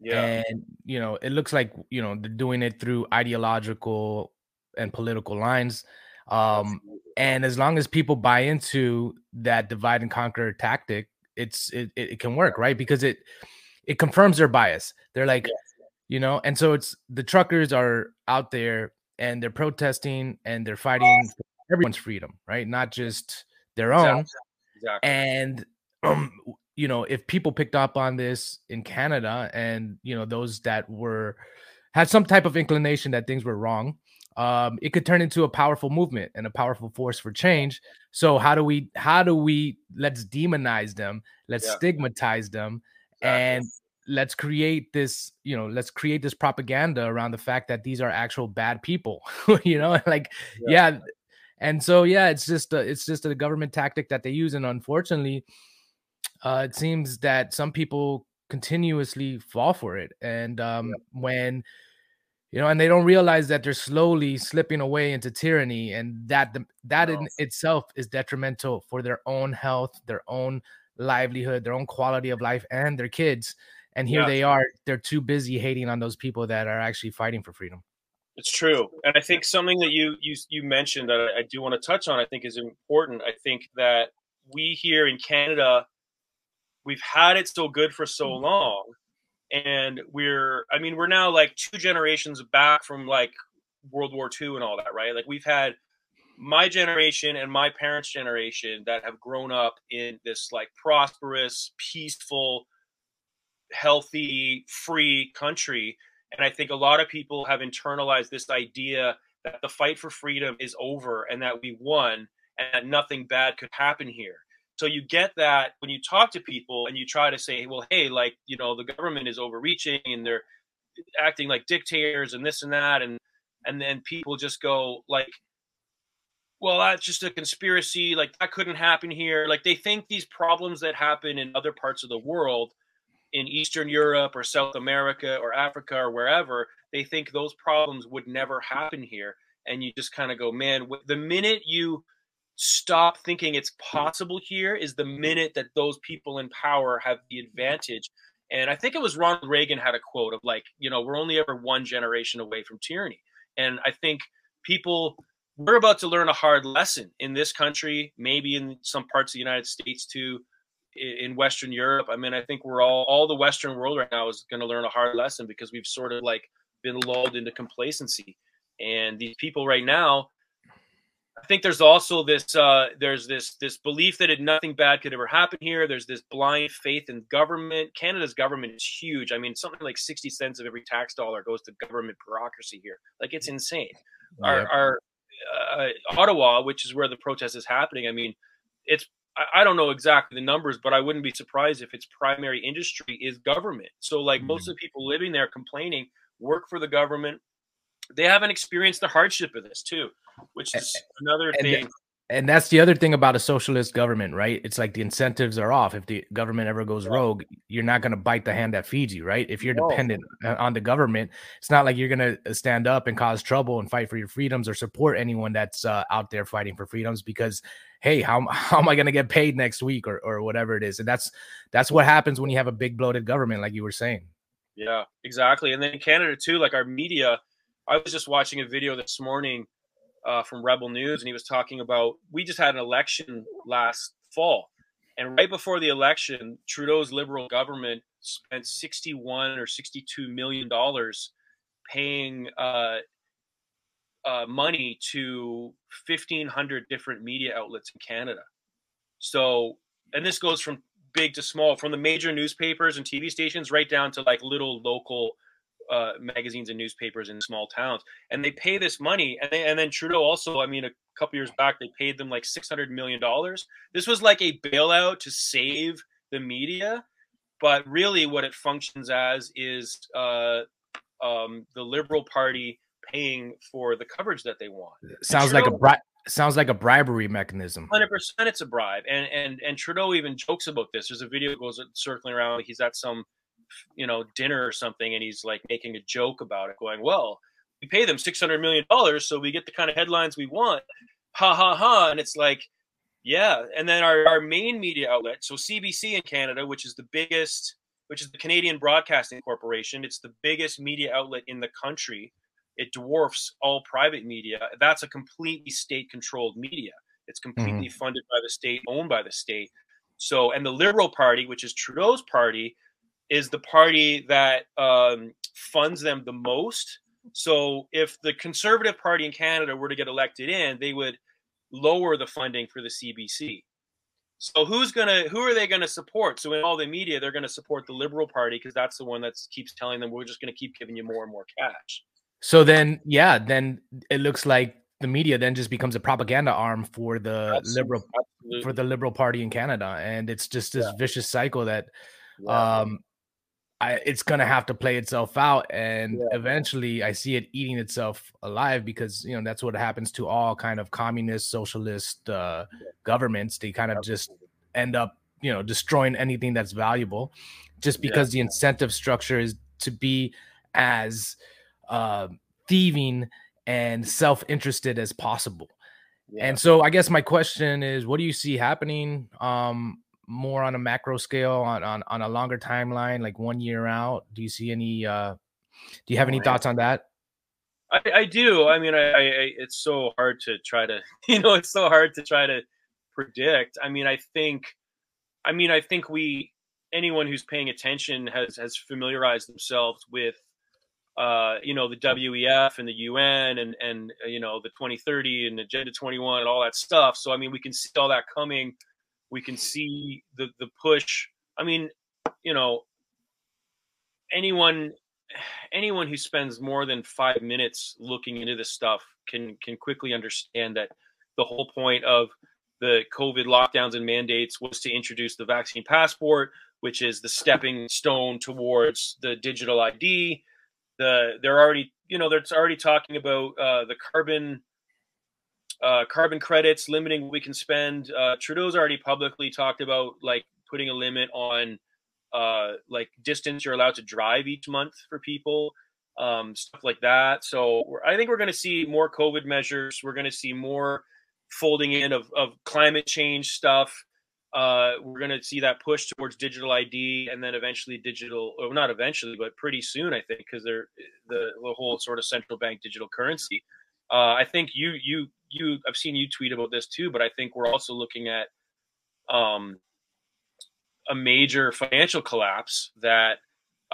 Speaker 1: Yeah. And you know, it looks like you know they're doing it through ideological and political lines. Um, and as long as people buy into that divide and conquer tactic, it's it, it, can work, right? Because it it confirms their bias. They're like, yes you know and so it's the truckers are out there and they're protesting and they're fighting for everyone's freedom right not just their own exactly. Exactly. and um you know if people picked up on this in canada and you know those that were had some type of inclination that things were wrong um it could turn into a powerful movement and a powerful force for change so how do we how do we let's demonize them let's yeah. stigmatize them exactly. and let's create this you know let's create this propaganda around the fact that these are actual bad people you know like yeah. yeah. And so yeah, it's just a, it's just a government tactic that they use, and unfortunately, uh, it seems that some people continuously fall for it. And um, yeah. when you know, and they don't realize that they're slowly slipping away into tyranny, and that the, that in itself is detrimental for their own health, their own livelihood, their own quality of life, and their kids. And here yeah. they are; they're too busy hating on those people that are actually fighting for freedom.
Speaker 2: It's true, and I think something that you you you mentioned that I, do want to touch on. I think is important. I think that we here in Canada, we've had it so good for so mm. long, and we're I mean we're now like two generations back from like World War II and all that, right? Like we've had my generation and my parents' generation that have grown up in this like prosperous, peaceful, healthy, free country and I think a lot of people have internalized this idea that the fight for freedom is over and that we won and that nothing bad could happen here. So you get that when you talk to people and you try to say, well, hey, like, you know, the government is overreaching and they're acting like dictators and this and that. And, and then people just go like, well, that's just a conspiracy. Like that couldn't happen here. Like they think these problems that happen in other parts of the world in Eastern Europe or South America or Africa or wherever, they think those problems would never happen here. And you just kind of go, man, the minute you stop thinking it's possible here is the minute that those people in power have the advantage. And I think it was Ronald Reagan had a quote of like, you know, we're only ever one generation away from tyranny. And I think people, we're about to learn a hard lesson in this country, maybe in some parts of the United States too in Western Europe. I mean, I think we're all all the Western world right now is going to learn a hard lesson because we've sort of like been lulled into complacency. And these people right now, I think there's also this uh, there's this this belief that nothing bad could ever happen here. There's this blind faith in government. Canada's government is huge. I mean, something like sixty cents of every tax dollar goes to government bureaucracy here. Like it's insane. Our, our uh, Ottawa, which is where the protest is happening. I mean, it's I don't know exactly the numbers, but I wouldn't be surprised if its primary industry is government. So, like mm-hmm. most of the people living there complaining, work for the government. They haven't experienced the hardship of this too, which is another and thing.
Speaker 1: And that's the other thing about a socialist government, right? It's like the incentives are off. If the government ever goes rogue, you're not going to bite the hand that feeds you, right? If you're no. dependent on the government, it's not like you're going to stand up and cause trouble and fight for your freedoms or support anyone that's uh, out there fighting for freedoms because hey, how, how am I going to get paid next week or, or whatever it is? And that's that's what happens when you have a big bloated government, like you were saying.
Speaker 2: Yeah, exactly. And then Canada too, like our media. I was just watching a video this morning uh, from Rebel News, and he was talking about we just had an election last fall, and right before the election, Trudeau's Liberal government spent sixty-one or sixty-two million dollars paying uh, uh, money to 1,500 different media outlets in Canada. So, and this goes from big to small, from the major newspapers and TV stations right down to like little local uh, magazines and newspapers in small towns. And they pay this money. And, they, and then Trudeau also, I mean, a couple years back, they paid them like $600 million. This was like a bailout to save the media. But really, what it functions as is uh, um, the Liberal Party paying for the coverage that they want.
Speaker 1: Sounds Trudeau, like a bri- sounds like a bribery mechanism.
Speaker 2: Hundred percent, it's a bribe, and and and Trudeau even jokes about this. There's a video that goes circling around. He's at some, you know, dinner or something, and he's like making a joke about it, going, "Well, we pay them six hundred million dollars, so we get the kind of headlines we want." Ha ha ha! And it's like, yeah. And then our our main media outlet, so CBC in Canada, which is the biggest which is the Canadian Broadcasting Corporation. It's the biggest media outlet in the country it dwarfs all private media. That's a completely state controlled media. It's completely mm-hmm. funded by the state, owned by the state. So, and the Liberal Party, which is Trudeau's party, is the party that um, funds them the most. So, if the Conservative Party in Canada were to get elected in, they would lower the funding for the CBC. So who's gonna who are they gonna support? So in all the media, they're gonna support the Liberal Party because that's the one that keeps telling them we're just gonna keep giving you more and more cash.
Speaker 1: So then, yeah, then it looks like the media then just becomes a propaganda arm for the Absolutely. liberal for the liberal party in Canada, and it's just this yeah. vicious cycle that, um, I, it's gonna have to play itself out, and yeah. eventually, I see it eating itself alive because you know that's what happens to all kind of communist, socialist uh, governments. They kind of just end up, you know, destroying anything that's valuable, just because yeah. the incentive structure is to be as uh, thieving and self-interested as possible. Yeah. And so, I guess my question is, what do you see happening? Um, more on a macro scale on, on on a longer timeline like one year out? Do you see any uh do you have any thoughts on that?
Speaker 2: I, I do. I mean I, I it's so hard to try to you know it's so hard to try to predict. I mean i think i mean i think we anyone who's paying attention has has familiarized themselves with uh, you know the WEF and the UN and and uh, you know the 2030 and Agenda 21 and all that stuff. So I mean, we can see all that coming we can see the the push. I mean, you know, anyone anyone who spends more than five minutes looking into this stuff can can quickly understand that the whole point of the COVID lockdowns and mandates was to introduce the vaccine passport, which is the stepping stone towards the digital ID. The they're already you know they're already talking about uh, the carbon uh, carbon credits, limiting we can spend. Uh, Trudeau's already publicly talked about like putting a limit on uh, like distance you're allowed to drive each month for people, um, stuff like that. So I think we're going to see more COVID measures. We're going to see more folding in of, of climate change stuff. Uh, we're going to see that push towards digital ID, and then eventually digital, or not eventually, but pretty soon, I think, because they're the, the whole sort of central bank digital currency. Uh, I think you you you I've seen you tweet about this too, but I think we're also looking at um, a major financial collapse that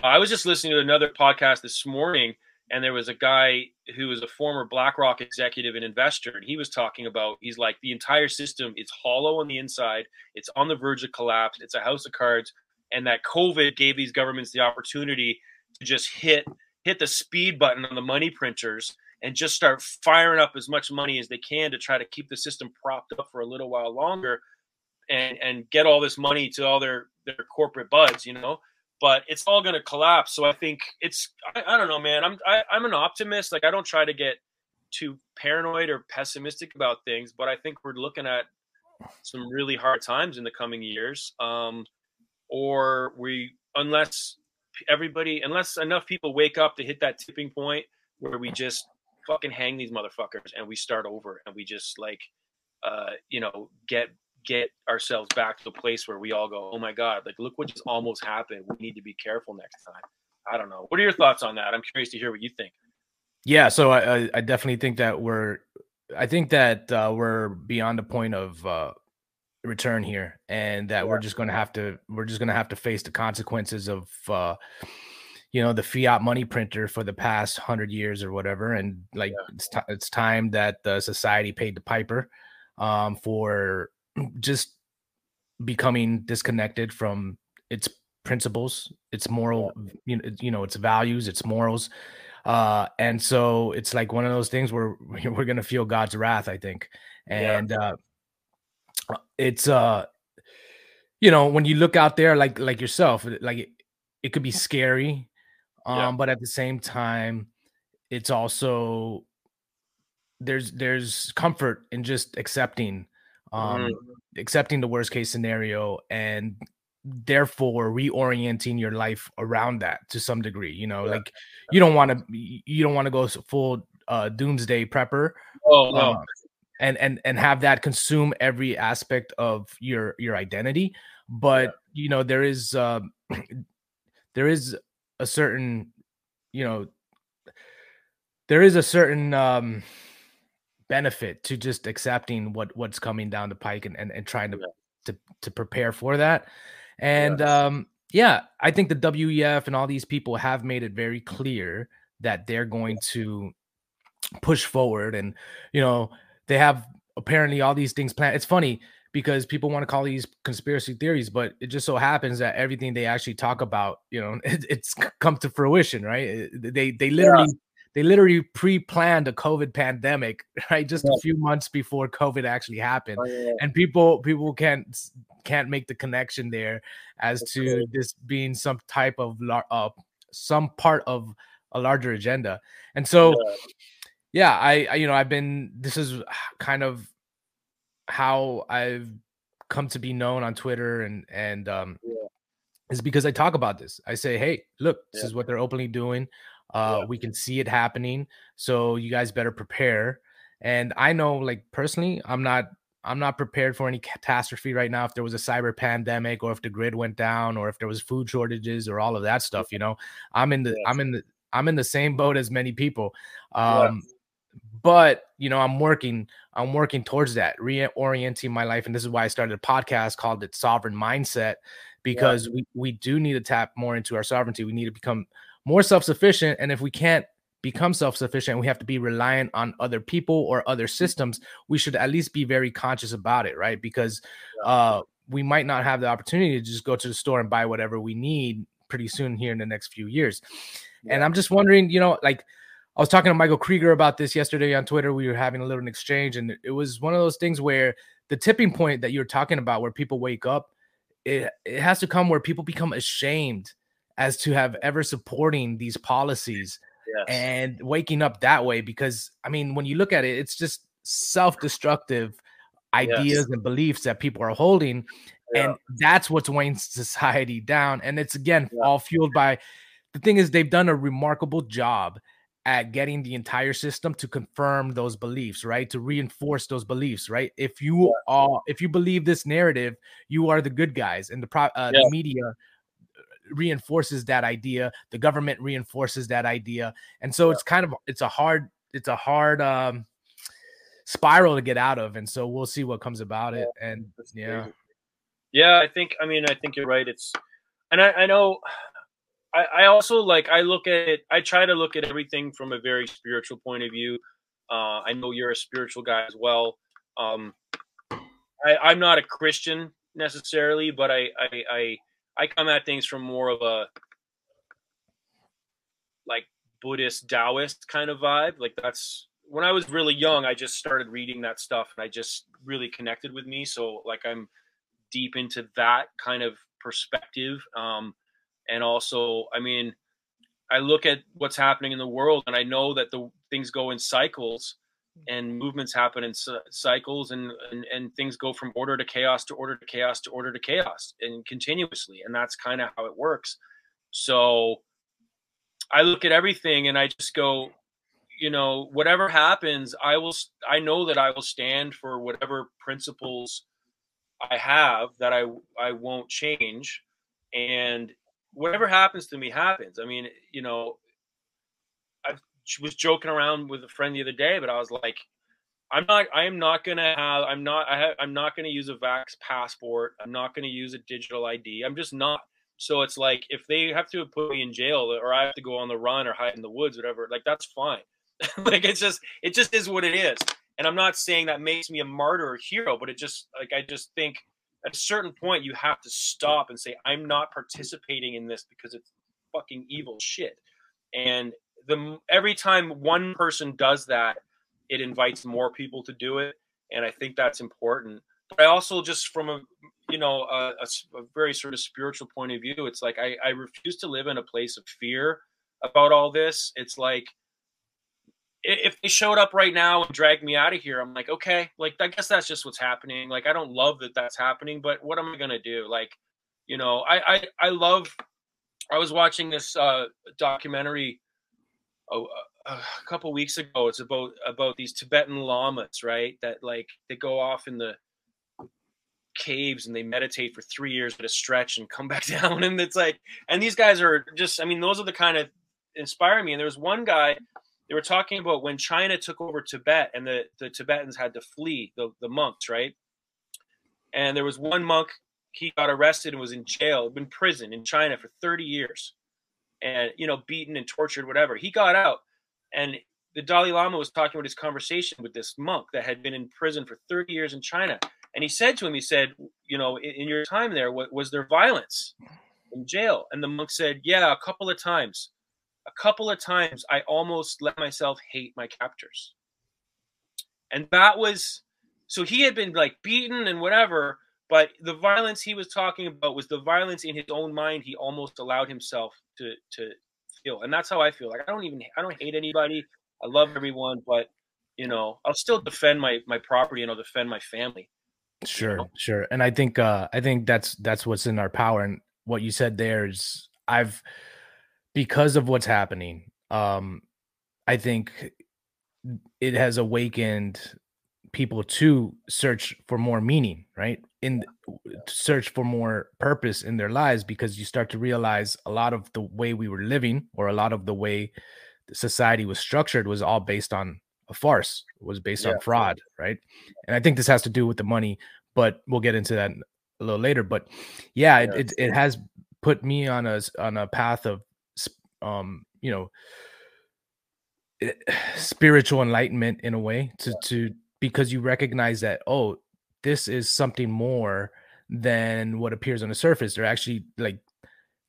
Speaker 2: I was just listening to another podcast this morning and there was a guy who was a former BlackRock executive and investor and he was talking about he's like the entire system is hollow on the inside, it's on the verge of collapse, it's a house of cards. And that COVID gave these governments the opportunity to just hit hit the speed button on the money printers and just start firing up as much money as they can to try to keep the system propped up for a little while longer and and get all this money to all their their corporate buds you know? But it's all going to collapse. So i think it's I, I, don't know man. I'm I, am i am an optimist. Like i don't try to get too paranoid or pessimistic about things but i think we're looking at some really hard times in the coming years. Um or we unless everybody unless enough people wake up to hit that tipping point where we just fucking hang these motherfuckers and we start over and we just like uh you know get get ourselves back to a place where we all go oh my god like look what just almost happened. We need to be careful next time. I don't know. What are your thoughts on that? I'm curious to hear what you think.
Speaker 1: Yeah so i i definitely think that we're i think that uh, we're beyond the point of uh return here and that yeah. we're just going to have to we're just going to have to face the consequences of uh you know the fiat money printer for the past hundred years or whatever, and like yeah. it's, t- it's time that the society paid the piper um, for just becoming disconnected from its principles, its moral, you know, you know, its values, its morals. Uh, and so it's like one of those things where we're gonna feel God's wrath, I think. And yeah. uh, it's uh, you know, when you look out there, like like yourself, like it, it could be scary um, yeah. but at the same time, it's also there's there's comfort in just accepting um mm. accepting the worst case scenario and therefore reorienting your life around that to some degree you know yeah. like you don't want to you don't want to go full uh doomsday prepper
Speaker 2: oh no um,
Speaker 1: and and and have that consume every aspect of your your identity but yeah. you know there is uh there is a certain, you know, there is a certain um benefit to just accepting what what's coming down the pike and and, and trying to, yeah. to to prepare for that. And yes. um yeah, I think the WEF and all these people have made it very clear that they're going to push forward and you know, they have apparently all these things planned. It's funny because people want to call these conspiracy theories, but it just so happens that everything they actually talk about, you know, it, it's come to fruition, right? They they literally yeah. they literally pre-planned a COVID pandemic, right? Just yeah. a few months before COVID actually happened, oh, yeah. and people people can't can't make the connection there as That's to this being some type of uh, some part of a larger agenda. And so, yeah. yeah, I, I you know I've been this is kind of how I've come to be known on Twitter and and um yeah. is because I talk about this. I say, hey, look, this yeah. is what they're openly doing. Uh, yeah. we can see it happening, so you guys better prepare. And I know, like personally, I'm not I'm not prepared for any catastrophe right now. If there was a cyber pandemic, or if the grid went down, or if there was food shortages, or all of that stuff, you know, I'm in the. I'm in the I'm in the same boat as many people. Um. But you know, I'm working. I'm working towards that, reorienting my life, and this is why I started a podcast called "It Sovereign Mindset," because yeah. we we do need to tap more into our sovereignty. We need to become more self sufficient, and if we can't become self-sufficient we have to be reliant on other people or other systems we should at least be very conscious about it right because uh we might not have the opportunity to just go to the store and buy whatever we need pretty soon here in the next few years yeah. and i'm just wondering you know like i was talking to michael krieger about this yesterday on twitter we were having a little exchange and it was one of those things where the tipping point that you're talking about where people wake up it, it has to come where people become ashamed as to have ever supporting these policies yes. and waking up that way because I mean when you look at it it's just self-destructive ideas yes. and beliefs that people are holding yeah. and that's what's weighing society down and it's again yeah. all fueled by the thing is they've done a remarkable job at getting the entire system to confirm those beliefs right to reinforce those beliefs right if you yeah. are if you believe this narrative you are the good guys and the pro uh, the media reinforces that idea the government reinforces that idea and so yeah. it's kind of it's a hard it's a hard um spiral to get out of and so we'll see what comes about yeah. it and yeah
Speaker 2: yeah i think i mean i think you're right it's and i, I know I, I also like i look at it i try to look at everything from a very spiritual point of view uh i know you're a spiritual guy as well um I, i'm not a christian necessarily but i i, I I come at things from more of a like Buddhist Taoist kind of vibe. Like that's when I was really young, I just started reading that stuff and I just really connected with me. So like I'm deep into that kind of perspective. Um, and also, I mean, I look at what's happening in the world and I know that the things go in cycles and movements happen in cycles and, and and things go from order to chaos to order to chaos to order to chaos and continuously. And that's kind of how it works. So i look at everything and i just go you know whatever happens i will i know that i will stand for whatever principles i have that i i won't change. And whatever happens to me happens i mean you know I was joking around with a friend the other day, but I was like, I'm not. I am not gonna have. I'm not. I have, I'm not gonna use a Vax passport. I'm not gonna use a digital ID. I'm just not. So it's like if they have to put me in jail or I have to go on the run or hide in the woods, whatever. Like that's fine. like it's just. It just is what it is. And I'm not saying that makes me a martyr or hero, but it just like I just think at a certain point you have to stop and say I'm not participating in this because it's fucking evil shit. And the every time one person does that, it invites more people to do it, and I think that's important. But I also just from a you know a, a, a very sort of spiritual point of view, it's like I, I refuse to live in a place of fear about all this. It's like if they showed up right now and dragged me out of here, I'm like, okay, like I guess that's just what's happening. Like I don't love that that's happening, but what am I gonna do? Like, you know, I I, I love. I was watching this uh, documentary a, a couple weeks ago. It's about about these Tibetan lamas, right? That like they go off in the caves and they meditate for three years at a stretch and come back down. And it's like, and these guys are just, I mean, those are the kind of inspire me. And there was one guy they were talking about when China took over Tibet and the, the Tibetans had to flee, the, the monks, right? And there was one monk, he got arrested and was in jail, in prison in China for 30 years and you know beaten and tortured whatever. He got out and the dalai lama was talking about his conversation with this monk that had been in prison for 30 years in china. And he said to him he said you know in, in your time there what, was there violence in jail? And the monk said yeah a couple of times a couple of times I almost let myself hate my captors. And that was so he had been like beaten and whatever, but the violence he was talking about was the violence in his own mind he almost allowed himself to to feel. And that's how I feel. Like I don't even I don't hate anybody. I love everyone, but you know, I'll still defend my my property and I'll defend my family.
Speaker 1: Sure, you know? sure. And I think uh I think that's that's what's in our power. And what you said there is I've because of what's happening, um, I think it has awakened people to search for more meaning, right? In search for more purpose in their lives because you start to realize a lot of the way we were living or a lot of the way society was structured was all based on a farce, was based yeah. on fraud, right? And I think this has to do with the money, but we'll get into that a little later. But yeah, it, it, it has put me on a on a path of um you know eh, spiritual enlightenment in a way to to because you recognize that oh this is something more than what appears on the surface. They're actually like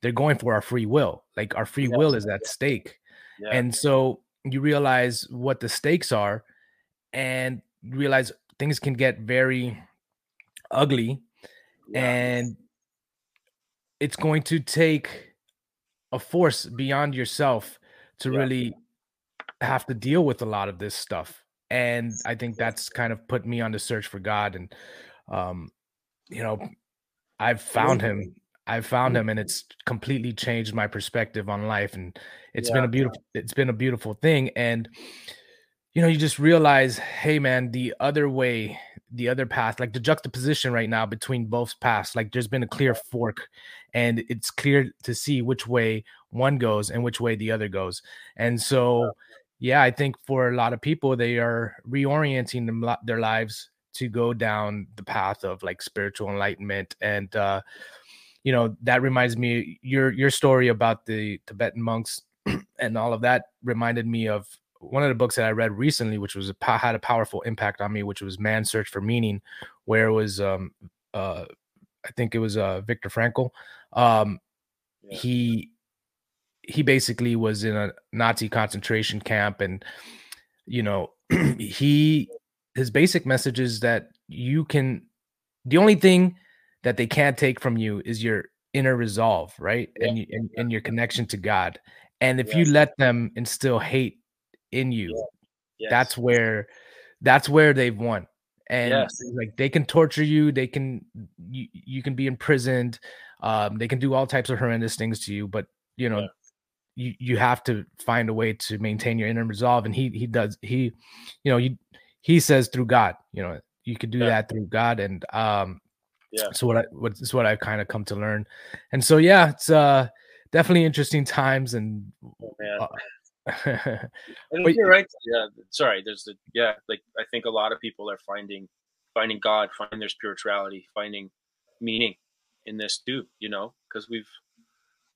Speaker 1: they're going for our free will. Like our free will is at stake. Yeah. and so you realize what the stakes are and realize things can get very ugly yeah. and it's going to take a force beyond yourself to yeah. really have to deal with a lot of this stuff and i think that's kind of put me on the search for god and um you know i've found him i've found him and it's completely changed my perspective on life and it's yeah. been a beautiful it's been a beautiful thing and you know you just realize hey man the other way the other path like the juxtaposition right now between both paths like there's been a clear fork and it's clear to see which way one goes and which way the other goes. And so yeah i think for a lot of people they are reorienting them, their lives to go down the path of like spiritual enlightenment. And uh you know that reminds me your your story about the tibetan monks and all of that reminded me of one of the books that I read recently, which was a, had a powerful impact on me, which was Man's Search for Meaning, where it was, um, uh, I think it was uh, Viktor Frankl. Um, yeah. He he basically was in a Nazi concentration camp, and you know he his basic message is that you can the only thing that they can't take from you is your inner resolve, right, yeah. and, and and your connection to God. And if yes. you let them instill hate in you, yeah. yes. that's where that's where they've won. And yes. like they can torture you, they can you, you can be imprisoned, um, they can do all types of horrendous things to you, but you know, yeah. you you have to find a way to maintain your inner resolve. And he he does he, you know, he he says through God, you know, you could do yeah. that through God. And um yeah. So what I what is what I've kind of come to learn. And so yeah, it's uh definitely interesting times and oh, uh,
Speaker 2: and you're right. Yeah, sorry. There's the yeah. Like I think a lot of people are finding finding God, finding their spirituality, finding meaning in this too. You know, because we've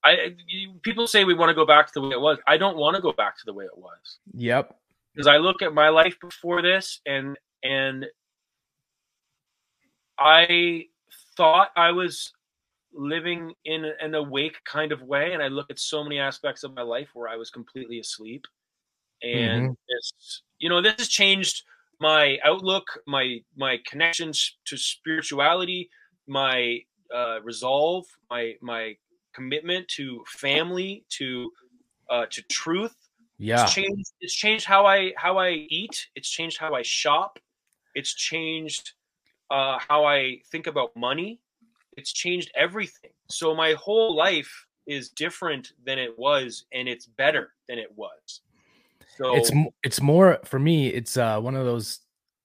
Speaker 2: I people say we want to go back to the way it was. I don't want to go back to the way it was.
Speaker 1: Yep.
Speaker 2: Because I look at my life before this, and and I thought I was living in an awake kind of way and i look at so many aspects of my life where i was completely asleep. And mm-hmm. it's you know this has changed my outlook my my connections to spirituality my uh, resolve my my commitment to family to uh, to truth.
Speaker 1: Yeah.
Speaker 2: it's changed it's changed how i how i eat. It's changed how i shop. It's changed uh, how i think about money it's changed everything. So my whole life is different than it was, and it's better than it was.
Speaker 1: So it's it's more for me. It's uh, one of those.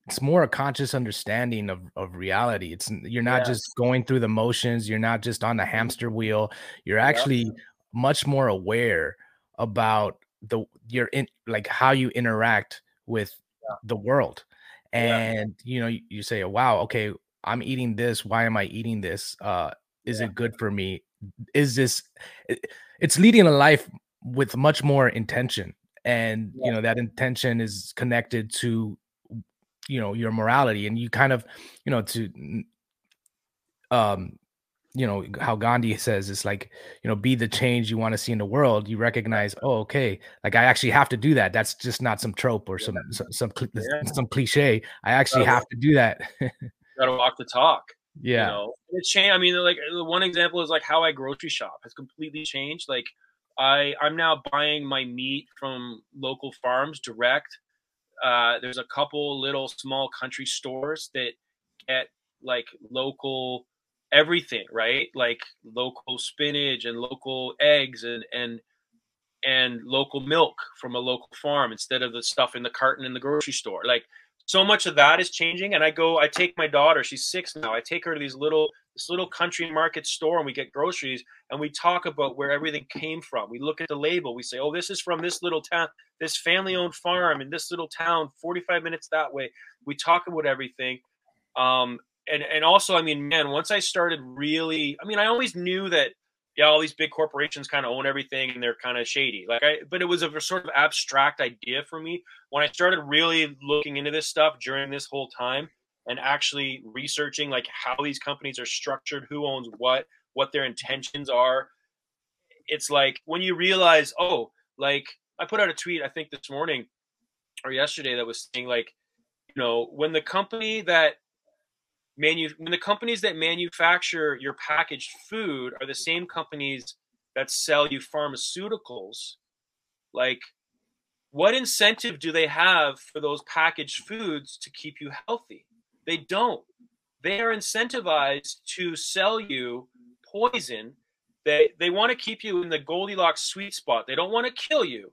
Speaker 1: It's more a conscious understanding of of reality. It's you're not yes. just going through the motions. You're not just on the hamster wheel. You're actually yep. much more aware about the your in like how you interact with yeah. the world and yeah. you know you, you say wow okay I'm eating this. Why am I eating this? Uh, is yeah. it good for me? Is this? It's leading a life with much more intention, and yeah. you know that intention is connected to, you know, your morality, and you kind of, you know, to, um, you know how Gandhi says it's like you know be the change you want to see in the world. You recognize, oh, okay, like I actually have to do that. That's just not some trope or some yeah. some some, yeah. some, cliche. I actually have to do that.
Speaker 2: gotta walk the talk.
Speaker 1: Yeah,
Speaker 2: you know, it's changed. I mean, like the one example is like how I grocery shop has completely changed. Like I I'm now buying my meat from local farms direct. Uh, there's a couple little small country stores that get like local everything, right? Like local spinach and local eggs and and and local milk from a local farm instead of the stuff in the carton in the grocery store. Like so much of that is changing. And I go, I take my daughter, she's six now. I take her to these little this little country market store and we get groceries and we talk about where everything came from. We look at the label, we say, Oh, this is from this little town, this family owned farm in this little town, 45 minutes that way. We talk about everything. Um, and and also, I mean, man, once I started really, I mean, I always knew that yeah, all these big corporations kind of own everything and they're kind of shady. Like I, but it was a sort of abstract idea for me when I started really looking into this stuff during this whole time and actually researching like how these companies are structured, who owns what, what their intentions are. It's like when you realize, oh, like I put out a tweet I think this morning or yesterday that was saying like, you know, when the company that manu- when the companies that manufacture your packaged food are the same companies that sell you pharmaceuticals, like what incentive do they have for those packaged foods to keep you healthy? They don't. They are incentivized to sell you poison. They they want to keep you in the Goldilocks sweet spot. They don't want to kill you,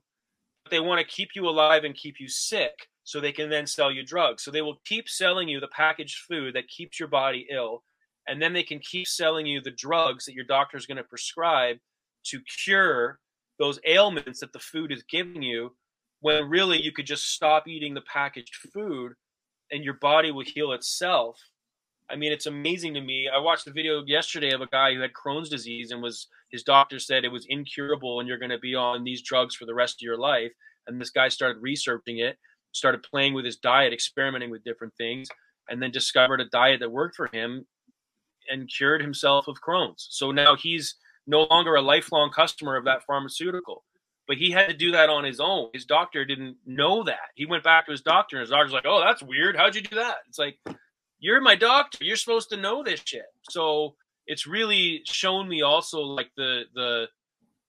Speaker 2: but they want to keep you alive and keep you sick so they can then sell you drugs. So they will keep selling you the packaged food that keeps your body ill, and then they can keep selling you the drugs that your doctor is going to prescribe to cure those ailments that the food is giving you when really you could just stop eating the packaged food and your body will heal itself. I mean, it's amazing to me. I watched a video yesterday of a guy who had Crohn's disease and was his doctor said it was incurable and you're going to be on these drugs for the rest of your life. And this guy started researching it started playing with his diet, experimenting with different things, and then discovered a diet that worked for him and cured himself of Crohn's. So now he's no longer a lifelong customer of that pharmaceutical. But he had to do that on his own. His doctor didn't know that. He went back to his doctor, and his doctor's like, "Oh, that's weird. How'd you do that?" It's like, "You're my doctor. You're supposed to know this shit." So it's really shown me also like the the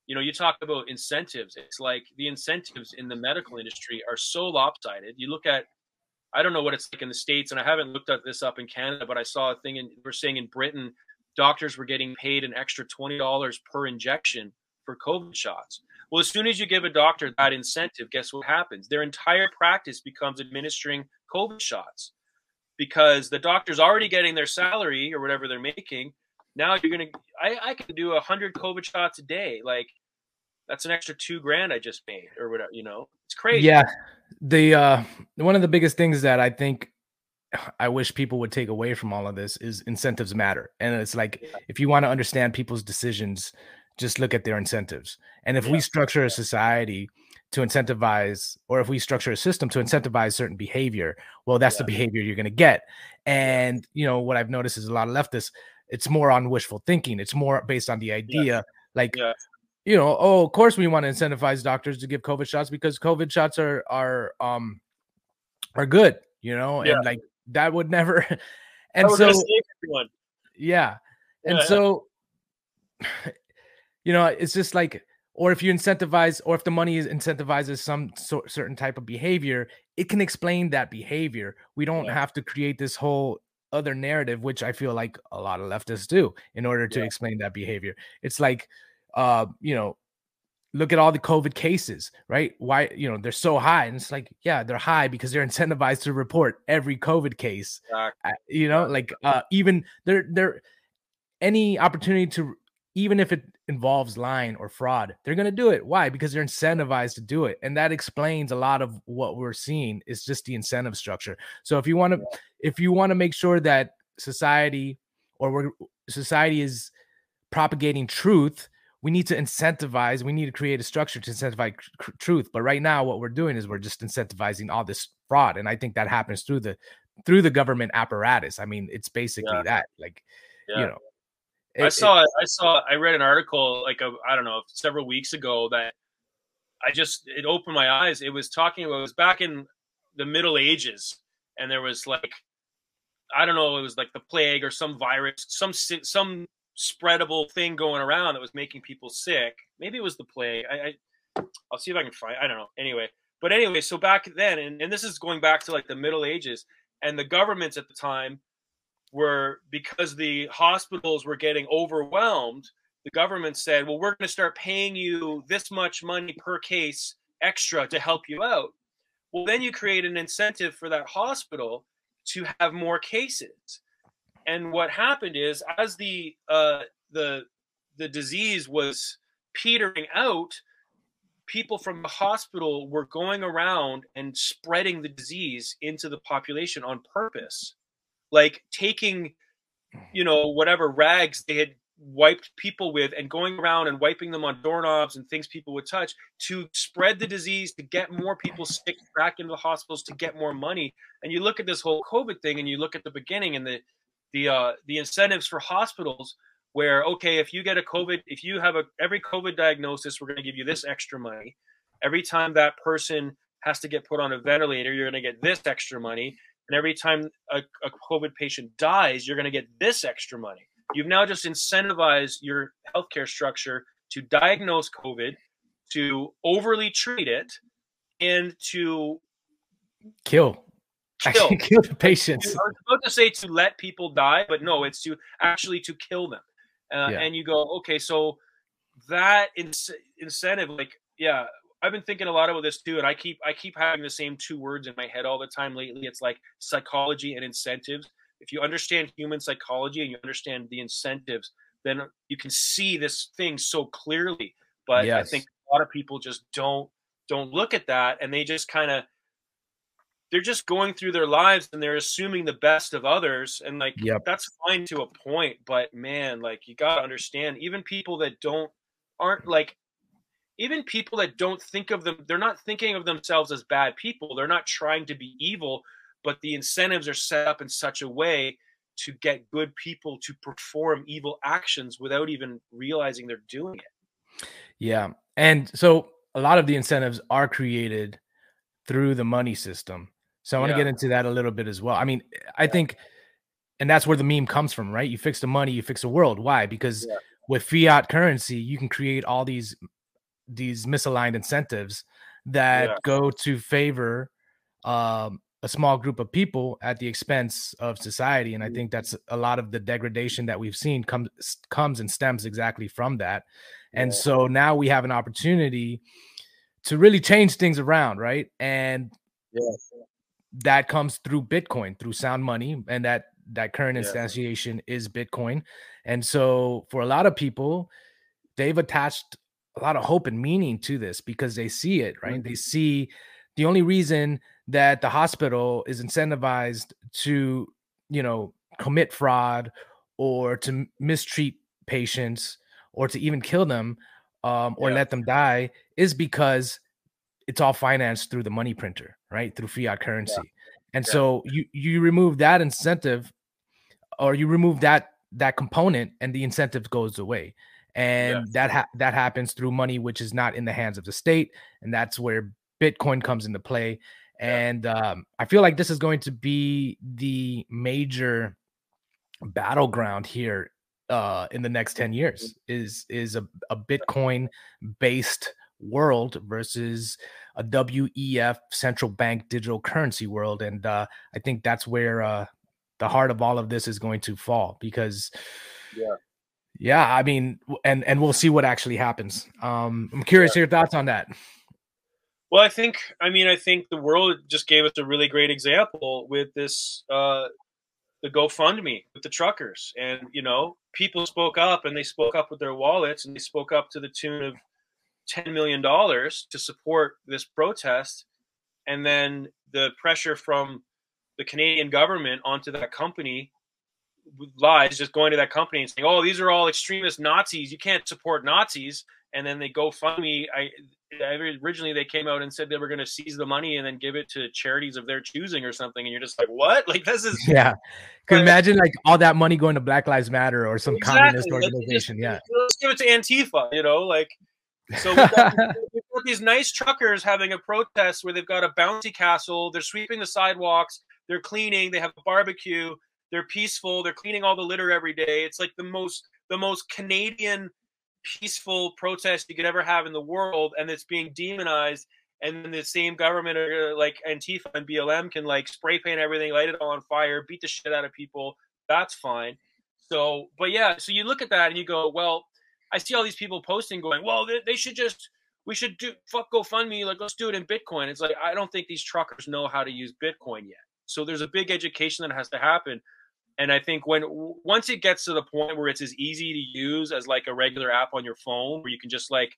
Speaker 2: you know, you talk about incentives. It's like the incentives in the medical industry are so lopsided. You look at, I don't know what it's like in the States, and I haven't looked at this up in Canada, but I saw a thing, and we're saying in Britain, doctors were getting paid an extra $20 per injection for COVID shots. Well, as soon as you give a doctor that incentive, guess what happens? Their entire practice becomes administering COVID shots because the doctor's already getting their salary or whatever they're making now you're gonna I, I can do a hundred COVID shots a day. Like that's an extra two grand I just made or whatever, you know. It's crazy.
Speaker 1: Yeah. The uh one of the biggest things that I think I wish people would take away from all of this is incentives matter. And it's like yeah. if you want to understand people's decisions, just look at their incentives. And if yeah. we structure a society to incentivize, or if we structure a system to incentivize certain behavior, well, that's yeah. the behavior you're going to get. And, you know, what I've noticed is a lot of leftists, it's more on wishful thinking. It's more based on the idea, yeah. like, yeah. you know, oh, of course we want to incentivize doctors to give COVID shots because COVID shots are are um are good, you know, yeah. and like that would never. and so, yeah, and so, you know, it's just like, or if you incentivize, or if the money is incentivizes some so, certain type of behavior, it can explain that behavior. We don't have to create this whole other narrative, which I feel like a lot of leftists do in order to yeah. explain that behavior. It's like, uh, you know, look at all the COVID cases, right? Why, you know, they're so high. And it's like, yeah, they're high because they're incentivized to report every COVID case. Exactly. You know, like uh even they're they're any opportunity to even if it involves lying or fraud, they're going to do it. Why? Because they're incentivized to do it. And that explains a lot of what we're seeing is just the incentive structure. So if you want to if you want to make sure that society or we're, society is propagating truth, we need to incentivize, we need to create a structure to incentivize tr- truth. But right now what we're doing is we're just incentivizing all this fraud and I think that happens through the through the government apparatus. I mean, it's basically yeah. that like yeah. you know
Speaker 2: It, I saw it, I saw I read an article like I don't know several weeks ago that I just it opened my eyes. It was talking about it was back in the Middle Ages, and there was like I don't know, it was like the plague or some virus, some some spreadable thing going around that was making people sick. Maybe it was the plague. I, I I'll see if I can find. I don't know. Anyway, but anyway, so back then, and, and this is going back to like the Middle Ages, and the governments at the time were because the hospitals were getting overwhelmed the government said, well, we're going to start paying you this much money per case extra to help you out. Well, then you create an incentive for that hospital to have more cases. And what happened is, as the uh, the the disease was petering out, people from the hospital were going around and spreading the disease into the population on purpose, like taking, you know, whatever rags they had wiped people with and going around and wiping them on doorknobs and things people would touch to spread the disease to get more people sick back into the hospitals to get more money. And you look at this whole covid thing and you look at the beginning and the the uh the incentives for hospitals where okay if you get a covid if you have a every covid diagnosis we're going to give you this extra money. Every time that person has to get put on a ventilator you're going to get this extra money and every time a, a covid patient dies you're going to get this extra money You've now just incentivized your healthcare structure to diagnose COVID, to overly treat it, and to
Speaker 1: kill.
Speaker 2: Kill,
Speaker 1: kill the patients.
Speaker 2: I was about to say to let people die, but no, it's to actually to kill them. Uh, yeah. And you go, okay, so that in- incentive, like, yeah, I've been thinking a lot about this too, and I keep I keep having the same two words in my head all the time lately. It's like psychology and incentives if you understand human psychology and you understand the incentives, then you can see this thing so clearly. But yes. I think a lot of people just don't don't look at that and they just kind of they're just going through their lives and they're assuming the best of others and like yep. that's fine to a point but man like you got to understand even people that don't aren't like even people that don't think of them they're not thinking of themselves as bad people they're not trying to be evil but the incentives are set up in such a way to get good people to perform evil actions without even realizing they're doing it.
Speaker 1: Yeah. And so a lot of the incentives are created through the money system. So I want to yeah. get into that a little bit as well. I mean, I think, and that's where the meme comes from, right? You fix the money, you fix the world. Why? Because yeah. with fiat currency, you can create all these these misaligned incentives that go to favor um, a small group of people at the expense of society and i mm-hmm. think that's a lot of the degradation that we've seen comes comes and stems exactly from that and yeah. so now we have an opportunity to really change things around right and yeah. that comes through bitcoin through sound money and that that current yeah. instantiation is bitcoin and so for a lot of people they've attached a lot of hope and meaning to this because they see it right mm-hmm. they see the only reason that the hospital is incentivized to, you know, commit fraud or to mistreat patients or to even kill them um, or yeah. let them die is because it's all financed through the money printer, right? Through fiat currency. Yeah. And yeah. so you you remove that incentive or you remove that that component and the incentive goes away. And yes. that ha- that happens through money which is not in the hands of the state and that's where Bitcoin comes into play and um, I feel like this is going to be the major battleground here uh, in the next 10 years is is a, a Bitcoin based world versus a WEF central bank digital currency world. And uh, I think that's where uh, the heart of all of this is going to fall because yeah. Yeah, I mean, and and we'll see what actually happens. Um, I'm curious yeah. your thoughts on that.
Speaker 2: Well, I think, I mean, I think the world just gave us a really great example with this, uh, the GoFundMe with the truckers. And, you know, people spoke up and they spoke up with their wallets and they spoke up to the tune of $10 million to support this protest. And then the pressure from the Canadian government onto that company lies just going to that company and saying, "Oh, these are all extremist Nazis. You can't support Nazis." and then they GoFundMe. I originally they came out and said they were going to seize the money and then give it to charities of their choosing or something, and you're just like, what? Like this is
Speaker 1: yeah. Can imagine like all that money going to Black Lives Matter or some exactly. communist organization?
Speaker 2: Let's just, yeah, let's give it to Antifa. You know, like so we've got, we've got, these nice truckers having a protest where they've got a bounty castle. They're sweeping the sidewalks. They're cleaning. They have a barbecue. They're peaceful. They're cleaning all the litter every day. It's like the most the most Canadian peaceful protest you could ever have in the world, and it's being demonized. And then the same government, or like Antifa and BLM, can like spray paint everything, light it all on fire, beat the shit out of people. That's fine. So, but yeah, so you look at that and you go, well, I see all these people posting, going, well, they, they should just we should do fuck GoFundMe, like let's do it in Bitcoin. It's like I don't think these truckers know how to use Bitcoin yet. So there's a big education that has to happen. And I think when once it gets to the point where it's as easy to use as like a regular app on your phone, where you can just like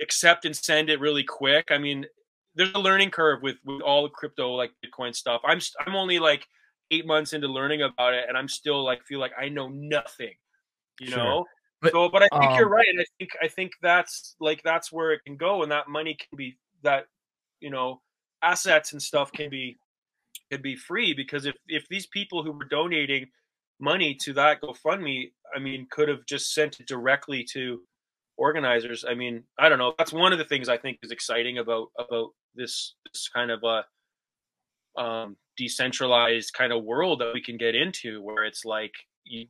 Speaker 2: accept and send it really quick. I mean, there's a learning curve with with all the crypto like Bitcoin stuff. I'm I'm only like eight months into learning about it, and I'm still like feel like I know nothing. You sure. know. But, so, but I think um, you're right. And I think I think that's like that's where it can go, and that money can be that you know assets and stuff can be could be free because if if these people who were donating money to that GoFundMe, I mean, could have just sent it directly to organizers. I mean, I don't know. That's one of the things I think is exciting about about this this kind of a um, decentralized kind of world that we can get into, where it's like you,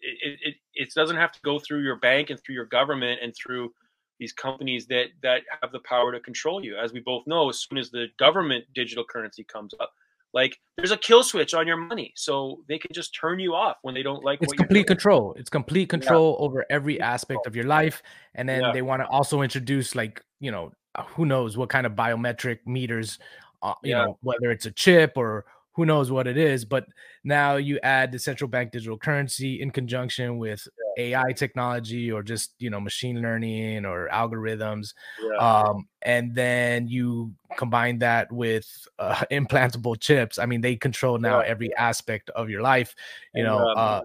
Speaker 2: it, it it doesn't have to go through your bank and through your government and through these companies that that have the power to control you. As we both know, as soon as the government digital currency comes up, like there's a kill switch on your money, so they can just turn you off when they don't like.
Speaker 1: It's complete control. It's complete control yeah. over every aspect of your life, and then yeah. they want to also introduce like you know uh, who knows what kind of biometric meters, uh, you yeah. know whether it's a chip or who knows what it is. But now you add the central bank digital currency in conjunction with AI technology or just you know machine learning or algorithms, yeah. um, and then you combine that with uh, implantable chips. I mean, they control now yeah. every aspect of your life. You and, know. Um, uh,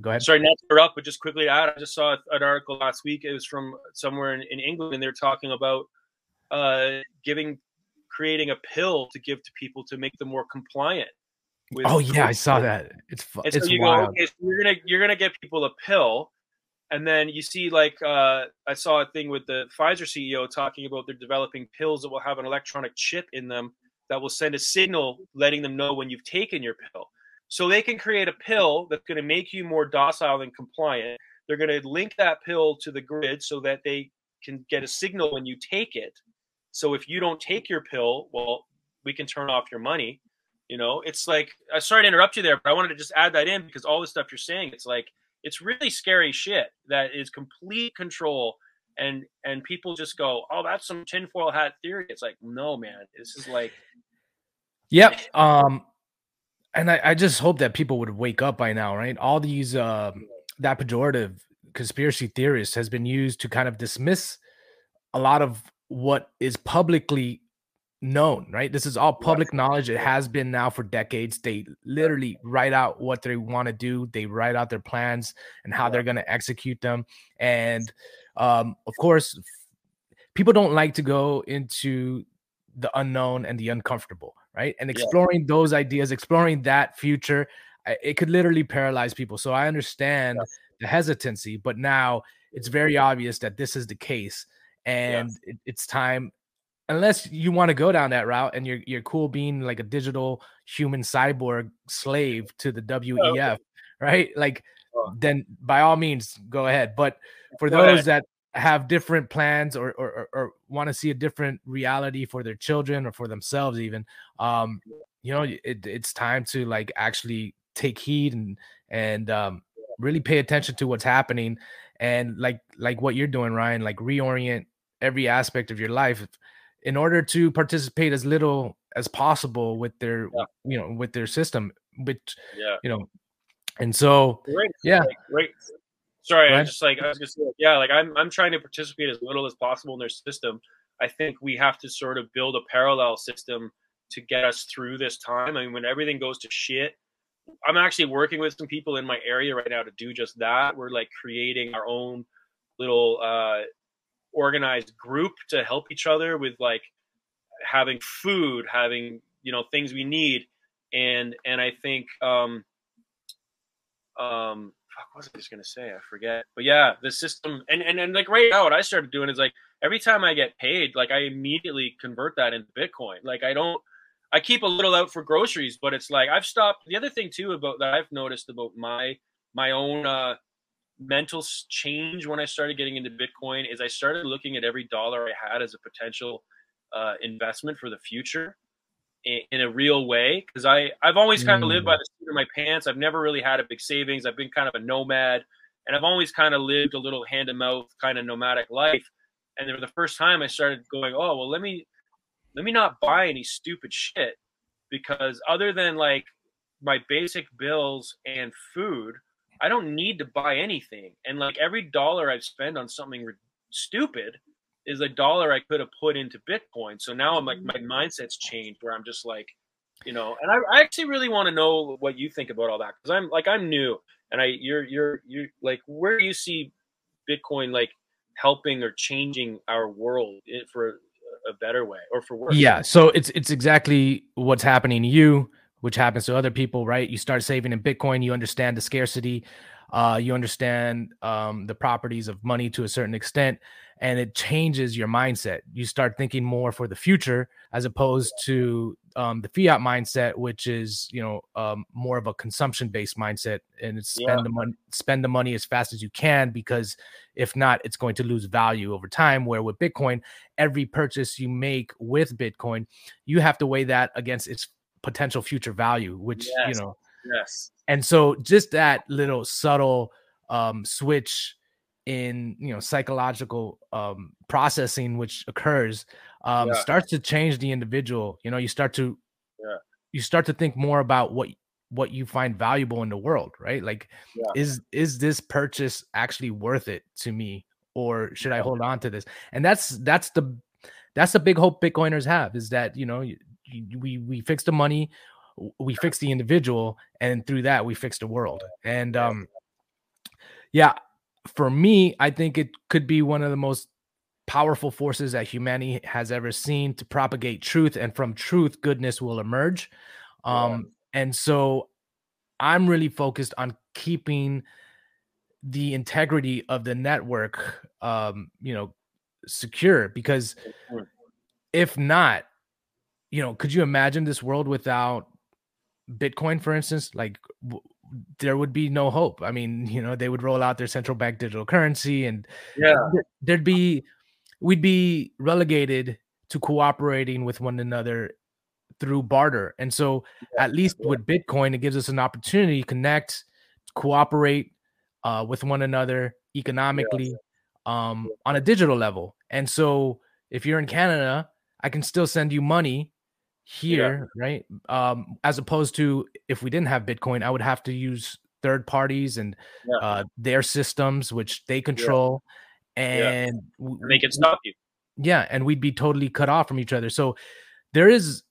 Speaker 1: go ahead.
Speaker 2: Sorry, not to interrupt, but just quickly add. I just saw an article last week. It was from somewhere in, in England, and they're talking about uh, giving creating a pill to give to people to make them more compliant.
Speaker 1: oh yeah, I saw that. It's fu- and so it's you wild. go, okay, so
Speaker 2: you're gonna you're gonna get people a pill, and then you see like uh, I saw a thing with the Pfizer CEO talking about they're developing pills that will have an electronic chip in them that will send a signal letting them know when you've taken your pill. So they can create a pill that's going to make you more docile and compliant. They're going to link that pill to the grid so that they can get a signal when you take it so if you don't take your pill, well, we can turn off your money. You know, it's like I sorry to interrupt you there, but I wanted to just add that in because all the stuff you're saying, it's like it's really scary shit that is complete control and and people just go, Oh, that's some tinfoil hat theory. It's like, no, man, this is like
Speaker 1: Yep. Um and I, I just hope that people would wake up by now, right? All these uh, that pejorative conspiracy theorist has been used to kind of dismiss a lot of what is publicly known, right? This is all public knowledge. It has been now for decades. They literally write out what they want to do. They write out their plans and how they're going to execute them. And um, of course, people don't like to go into the unknown and the uncomfortable, right? And exploring yeah. those ideas, exploring that future, it could literally paralyze people. So I understand yes. the hesitancy, but now it's very obvious that this is the case and yes. it, it's time unless you want to go down that route and you're you're cool being like a digital human cyborg slave to the WEF, oh, okay. right? Like oh. then by all means go ahead. But for go those ahead. that have different plans or or, or, or want to see a different reality for their children or for themselves even um you know it, it's time to like actually take heed and and um really pay attention to what's happening and like like what you're doing Ryan like reorient every aspect of your life in order to participate as little as possible with their yeah. you know with their system which yeah. you know and so great yeah.
Speaker 2: like, great sorry i just like i was just like, yeah like i'm i'm trying to participate as little as possible in their system. I think we have to sort of build a parallel system to get us through this time. I mean when everything goes to shit i'm actually working with some people in my area right now to do just that. We're like creating our own little uh, organized group to help each other with like having food, having you know things we need, and and I think um, um, what was I just gonna say? I forget. But yeah, the system and, and and like right now, what I started doing is like every time I get paid, like I immediately convert that into Bitcoin. Like I don't I keep a little out for groceries, but it's like I've stopped the other thing too about that I've noticed about my my own uh mental change when I started getting into Bitcoin is I started looking at every dollar I had as a potential uh, investment for the future in, in a real way because I I've always kind of mm. lived by mm. the seat of my pants. I've never really had a big savings. I've been kind of a nomad, and I've always kind of lived a little hand to mouth kind of nomadic life. And for the first time, I started going, oh well, let me let me not buy any stupid shit because other than like my basic bills and food, I don't need to buy anything. And like every dollar I spend on something re- stupid is a dollar I could have put into Bitcoin. So now I'm like my mindset's changed where I'm just like, you know, and I, I actually really want to know what you think about all that because I'm like I'm new and I you're you're you're like where do you see Bitcoin like helping or changing our world eh, for a better way or for worse?
Speaker 1: Yeah, so it's it's exactly what's happening to you, which happens to other people, right? You start saving in Bitcoin, you understand the scarcity, uh, you understand um, the properties of money to a certain extent and it changes your mindset. You start thinking more for the future as opposed to um, the fiat mindset, which is you know um, more of a consumption based mindset, and it's spend yeah. the money spend the money as fast as you can because if not, it's going to lose value over time. Where with Bitcoin, every purchase you make with Bitcoin, you have to weigh that against its potential future value, which yes. you know,
Speaker 2: yes.
Speaker 1: And so just that little subtle um, switch in you know psychological um, processing which occurs um, yeah. starts to change the individual you know you start to
Speaker 2: yeah.
Speaker 1: you start to think more about what what you find valuable in the world right like yeah. is is this purchase actually worth it to me or should i hold on to this and that's that's the that's the big hope bitcoiners have is that you know we we fix the money we fix the individual and through that we fix the world. And um yeah for me, I think it could be one of the most powerful forces that humanity has ever seen to propagate truth, and from truth, goodness will emerge. Um, yeah. And so I'm really focused on keeping the integrity of the network, um, you know, secure because if not, you know, could you imagine this world without Bitcoin, for instance? Like, there would be no hope. I mean, you know, they would roll out their central bank digital currency and
Speaker 2: yeah,
Speaker 1: there'd be we'd be relegated to cooperating with one another through barter. And so yeah. at least yeah. with Bitcoin, it gives us an opportunity to connect, cooperate uh, with one another economically yeah. um, on a digital level. And so if you're in Canada, I can still send you money here, yeah. right? Um, as opposed to if we didn't have Bitcoin, I would have to use third parties and yeah. uh, their systems, which they control, yeah. and,
Speaker 2: and they can stop you.
Speaker 1: Yeah, and we'd be totally cut off from each other. So there is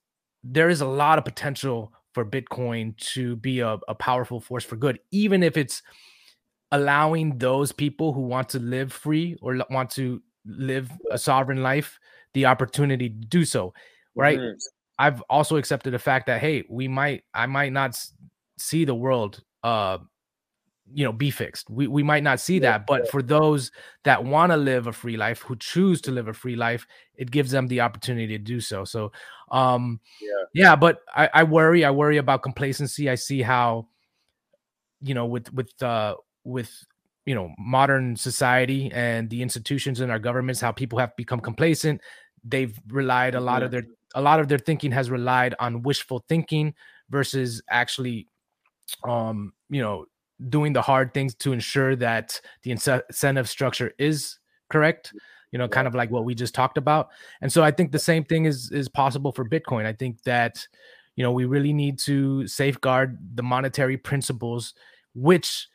Speaker 1: there is a lot of potential for Bitcoin to be a, a powerful force for good, even if it's allowing those people who want to live free or want to live a sovereign life the opportunity to do so right mm-hmm. I've also accepted the fact that hey, we might I might not see the world uh you know be fixed. We we might not see that, but for those that want to live a free life, who choose to live a free life, it gives them the opportunity to do so. So um yeah, yeah but I, I worry, I worry about complacency. I see how you know with with uh with you know modern society and the institutions in our governments how people have become complacent they've relied a lot of their a lot of their thinking has relied on wishful thinking versus actually um you know doing the hard things to ensure that the incentive structure is correct you know kind of like what we just talked about. And so i think the same thing is is possible for bitcoin. I think that you know we really need to safeguard the monetary principles which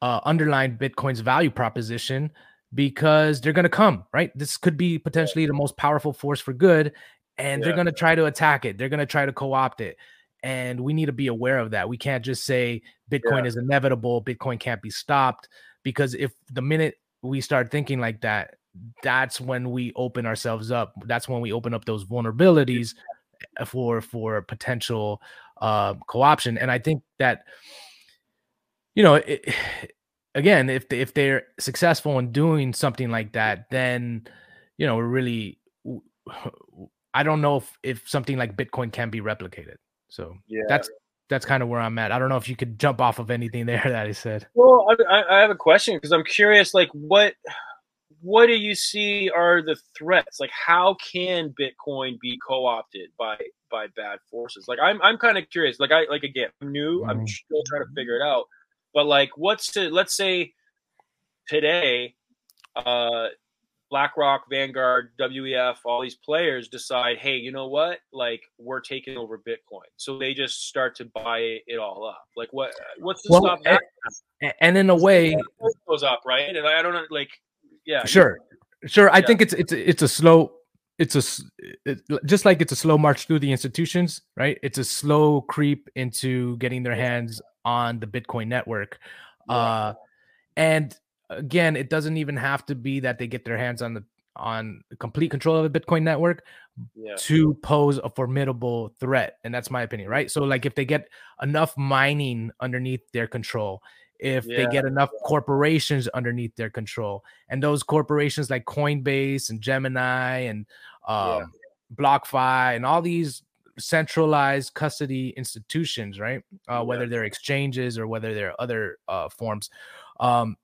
Speaker 1: uh, underline bitcoin's value proposition because they're going to come right? This could be potentially the most powerful force for good and yeah. they're going to try to attack it. They're going to try to co-opt it. And we need to be aware of that. We can't just say Bitcoin yeah. is inevitable, Bitcoin can't be stopped because if the minute we start thinking like that, that's when we open ourselves up. That's when we open up those vulnerabilities for for potential uh, co-option. And I think that you know, it, again, if they, if they're successful in doing something like that, then you know, we're really, I don't know if if something like Bitcoin can be replicated. So yeah. that's that's kind of where I'm at. I don't know if you could jump off of anything there that I said.
Speaker 2: Well, I, I have a question because I'm curious. Like, what what do you see are the threats? Like, how can Bitcoin be co-opted by by bad forces? Like, I'm I'm kind of curious. Like, I like again, I'm new. Mm-hmm. I'm still trying to figure it out. But like, what's to let's say today, uh, BlackRock, Vanguard, WEF, all these players decide, hey, you know what? Like we're taking over Bitcoin, so they just start to buy it all up. Like what? What's the well, stop that?
Speaker 1: And, and in a way,
Speaker 2: goes up, right? And I don't know, like, yeah,
Speaker 1: sure, sure. I yeah. think it's it's it's a slow. It's a it, just like it's a slow march through the institutions, right? It's a slow creep into getting their hands on the Bitcoin network, yeah. uh, and again, it doesn't even have to be that they get their hands on the on complete control of the Bitcoin network yeah. to pose a formidable threat. And that's my opinion, right? So, like, if they get enough mining underneath their control, if yeah. they get enough corporations underneath their control, and those corporations like Coinbase and Gemini and um, yeah. BlockFi and all these centralized custody institutions, right? Uh, whether they're exchanges or whether they're other uh, forms, um,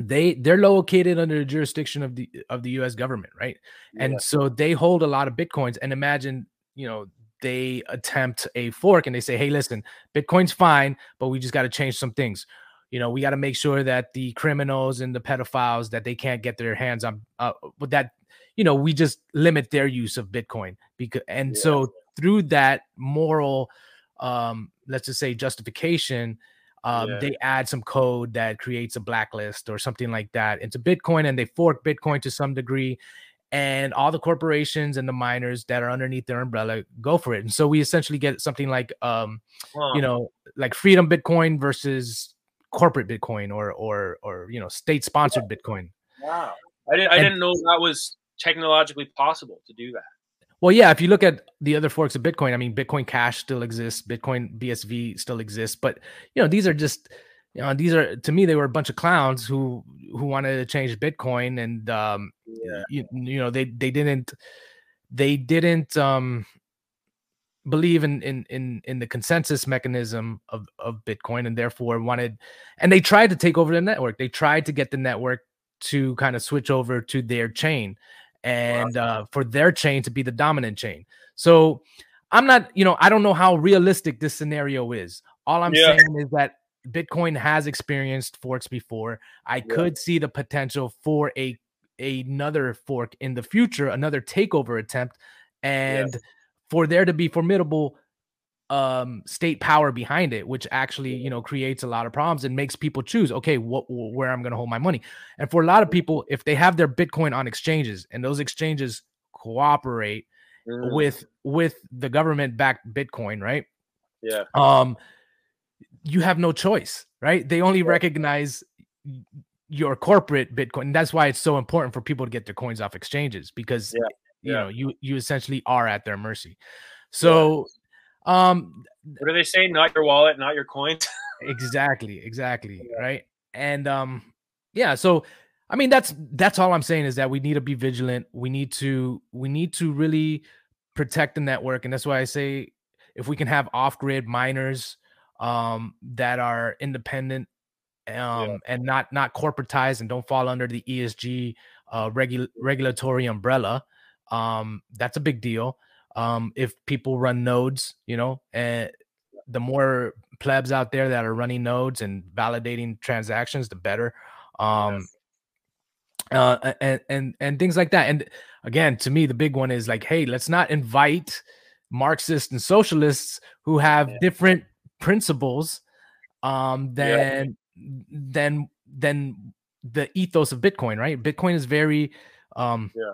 Speaker 1: they they're located under the jurisdiction of the of the US government, right? Yeah. And so they hold a lot of bitcoins and imagine, you know, they attempt a fork and they say, "Hey, listen, Bitcoin's fine, but we just got to change some things." You know, we got to make sure that the criminals and the pedophiles that they can't get their hands on uh but that you know, we just limit their use of Bitcoin because and yeah. so through that moral um let's just say justification um, yeah. they add some code that creates a blacklist or something like that into Bitcoin, and they fork Bitcoin to some degree. And all the corporations and the miners that are underneath their umbrella go for it. And so we essentially get something like, um, wow. you know, like freedom Bitcoin versus corporate Bitcoin or or or you know state sponsored yeah. Bitcoin.
Speaker 2: Wow, I didn't I and, didn't know that was technologically possible to do that.
Speaker 1: Well, yeah, if you look at the other forks of Bitcoin, I mean, Bitcoin Cash still exists, Bitcoin BSV still exists, but you know, these are just you know, these are to me they were a bunch of clowns who who wanted to change Bitcoin and um yeah. you, you know, they they didn't they didn't um believe in in in in the consensus mechanism of of Bitcoin and therefore wanted and they tried to take over the network. They tried to get the network to kind of switch over to their chain and uh, for their chain to be the dominant chain. So I'm not, you know, I don't know how realistic this scenario is. All I'm yeah. saying is that Bitcoin has experienced forks before. I yeah. could see the potential for a another fork in the future, another takeover attempt, and yeah. for there to be formidable um state power behind it which actually you know creates a lot of problems and makes people choose okay what where i'm going to hold my money and for a lot of people if they have their bitcoin on exchanges and those exchanges cooperate mm. with with the government backed bitcoin right
Speaker 2: yeah
Speaker 1: um you have no choice right they only yeah. recognize your corporate bitcoin that's why it's so important for people to get their coins off exchanges because yeah. you yeah. know you you essentially are at their mercy so um,
Speaker 2: what do they say? Not your wallet, not your coins.
Speaker 1: exactly, exactly, yeah. right? And um, yeah. So, I mean, that's that's all I'm saying is that we need to be vigilant. We need to we need to really protect the network, and that's why I say if we can have off-grid miners um that are independent um yeah. and not not corporatized and don't fall under the ESG uh regu- regulatory umbrella um that's a big deal um, if people run nodes, you know, and the more plebs out there that are running nodes and validating transactions, the better. Um, uh, and and and things like that. And again, to me, the big one is like, hey, let's not invite Marxists and socialists who have yeah. different principles um, than yeah. than than the ethos of Bitcoin. Right? Bitcoin is very um,
Speaker 2: yeah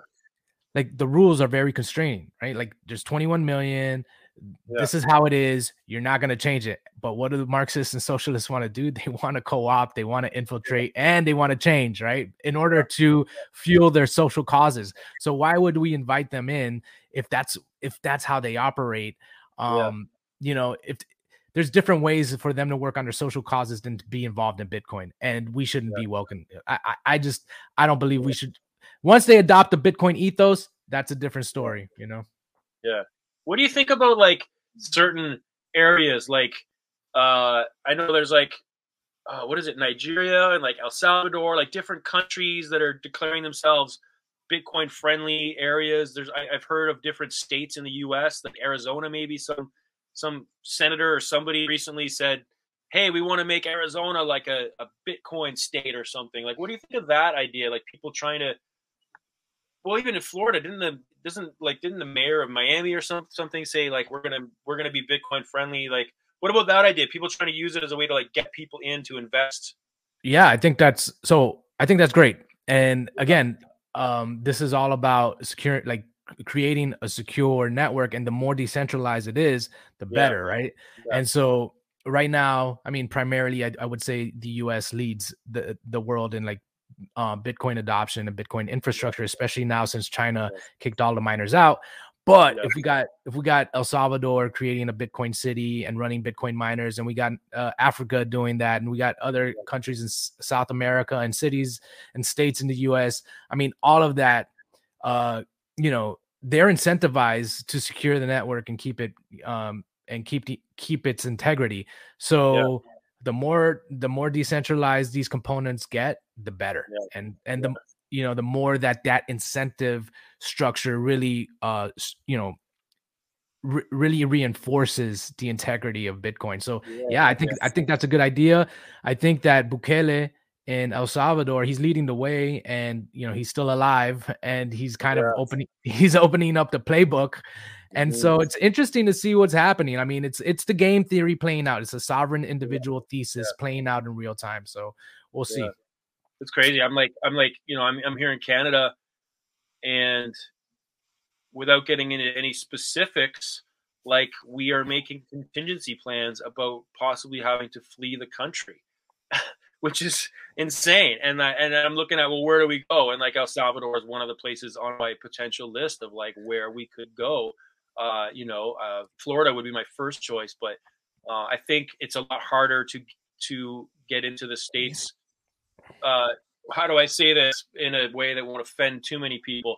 Speaker 1: like the rules are very constraining, right? Like there's 21 million. Yeah. This is how it is. You're not going to change it. But what do the Marxists and socialists want to do? They want to co-opt, they want to infiltrate, and they want to change, right? In order to fuel their social causes. So why would we invite them in if that's if that's how they operate? Um, yeah. you know, if there's different ways for them to work on their social causes than to be involved in Bitcoin, and we shouldn't yeah. be welcome. I, I, I just I don't believe we should. Once they adopt the Bitcoin ethos, that's a different story, you know.
Speaker 2: Yeah. What do you think about like certain areas? Like, uh, I know there's like, uh, what is it, Nigeria and like El Salvador, like different countries that are declaring themselves Bitcoin friendly areas. There's I, have heard of different states in the U.S. like Arizona, maybe some some senator or somebody recently said, "Hey, we want to make Arizona like a, a Bitcoin state or something." Like, what do you think of that idea? Like people trying to, well, even in Florida, didn't the doesn't like didn't the mayor of Miami or some, something say like we're gonna we're gonna be Bitcoin friendly? Like, what about that idea? People trying to use it as a way to like get people in to invest.
Speaker 1: Yeah, I think that's so. I think that's great. And again, um, this is all about secure, like creating a secure network. And the more decentralized it is, the better, yeah. right? Yeah. And so right now, I mean, primarily, I, I would say the U.S. leads the the world in like uh, Bitcoin adoption and Bitcoin infrastructure, especially now since China kicked all the miners out. But if we got if we got El Salvador creating a Bitcoin city and running Bitcoin miners, and we got uh, Africa doing that, and we got other countries in S- South America and cities and states in the U.S. I mean, all of that, uh, you know, they're incentivized to secure the network and keep it um, and keep the, keep its integrity. So yeah. the more the more decentralized these components get, the better. Yeah. And and yeah. the you know the more that that incentive structure really uh you know re- really reinforces the integrity of Bitcoin. So yeah, yeah I think yes. I think that's a good idea. I think that Bukele in El Salvador, he's leading the way, and you know he's still alive, and he's kind of opening he's opening up the playbook. And mm-hmm. so it's interesting to see what's happening. I mean, it's it's the game theory playing out. It's a sovereign individual thesis playing out in real time. So we'll see
Speaker 2: it's crazy. I'm like, I'm like, you know, I'm, I'm here in Canada and without getting into any specifics, like we are making contingency plans about possibly having to flee the country, which is insane. And I, and I'm looking at, well, where do we go? And like El Salvador is one of the places on my potential list of like where we could go. Uh, you know, uh, Florida would be my first choice, but uh, I think it's a lot harder to to get into the states uh, how do I say this in a way that won't offend too many people?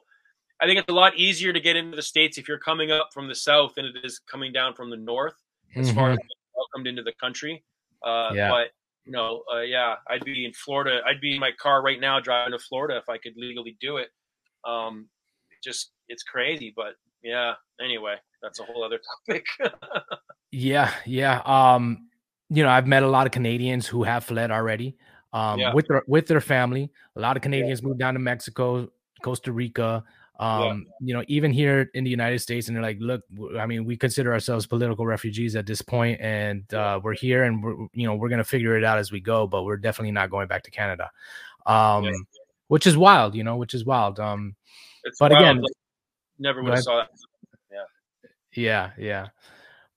Speaker 2: I think it's a lot easier to get into the states if you're coming up from the south than it is coming down from the north, as mm-hmm. far as welcomed into the country. Uh, yeah. But you know, uh, yeah, I'd be in Florida. I'd be in my car right now driving to Florida if I could legally do it. Um, just it's crazy, but yeah. Anyway, that's a whole other topic.
Speaker 1: yeah, yeah. Um, you know, I've met a lot of Canadians who have fled already um, yeah. with their with their family. A lot of Canadians yeah. moved down to Mexico, Costa Rica. Um, yeah. you know, even here in the United States, and they're like, look, I mean, we consider ourselves political refugees at this point, and uh, we're here, and we're you know we're gonna figure it out as we go, but we're definitely not going back to Canada, um, which is wild, you know, which is wild. Um, it's but wild. again,
Speaker 2: never would have saw that.
Speaker 1: Yeah, yeah, yeah.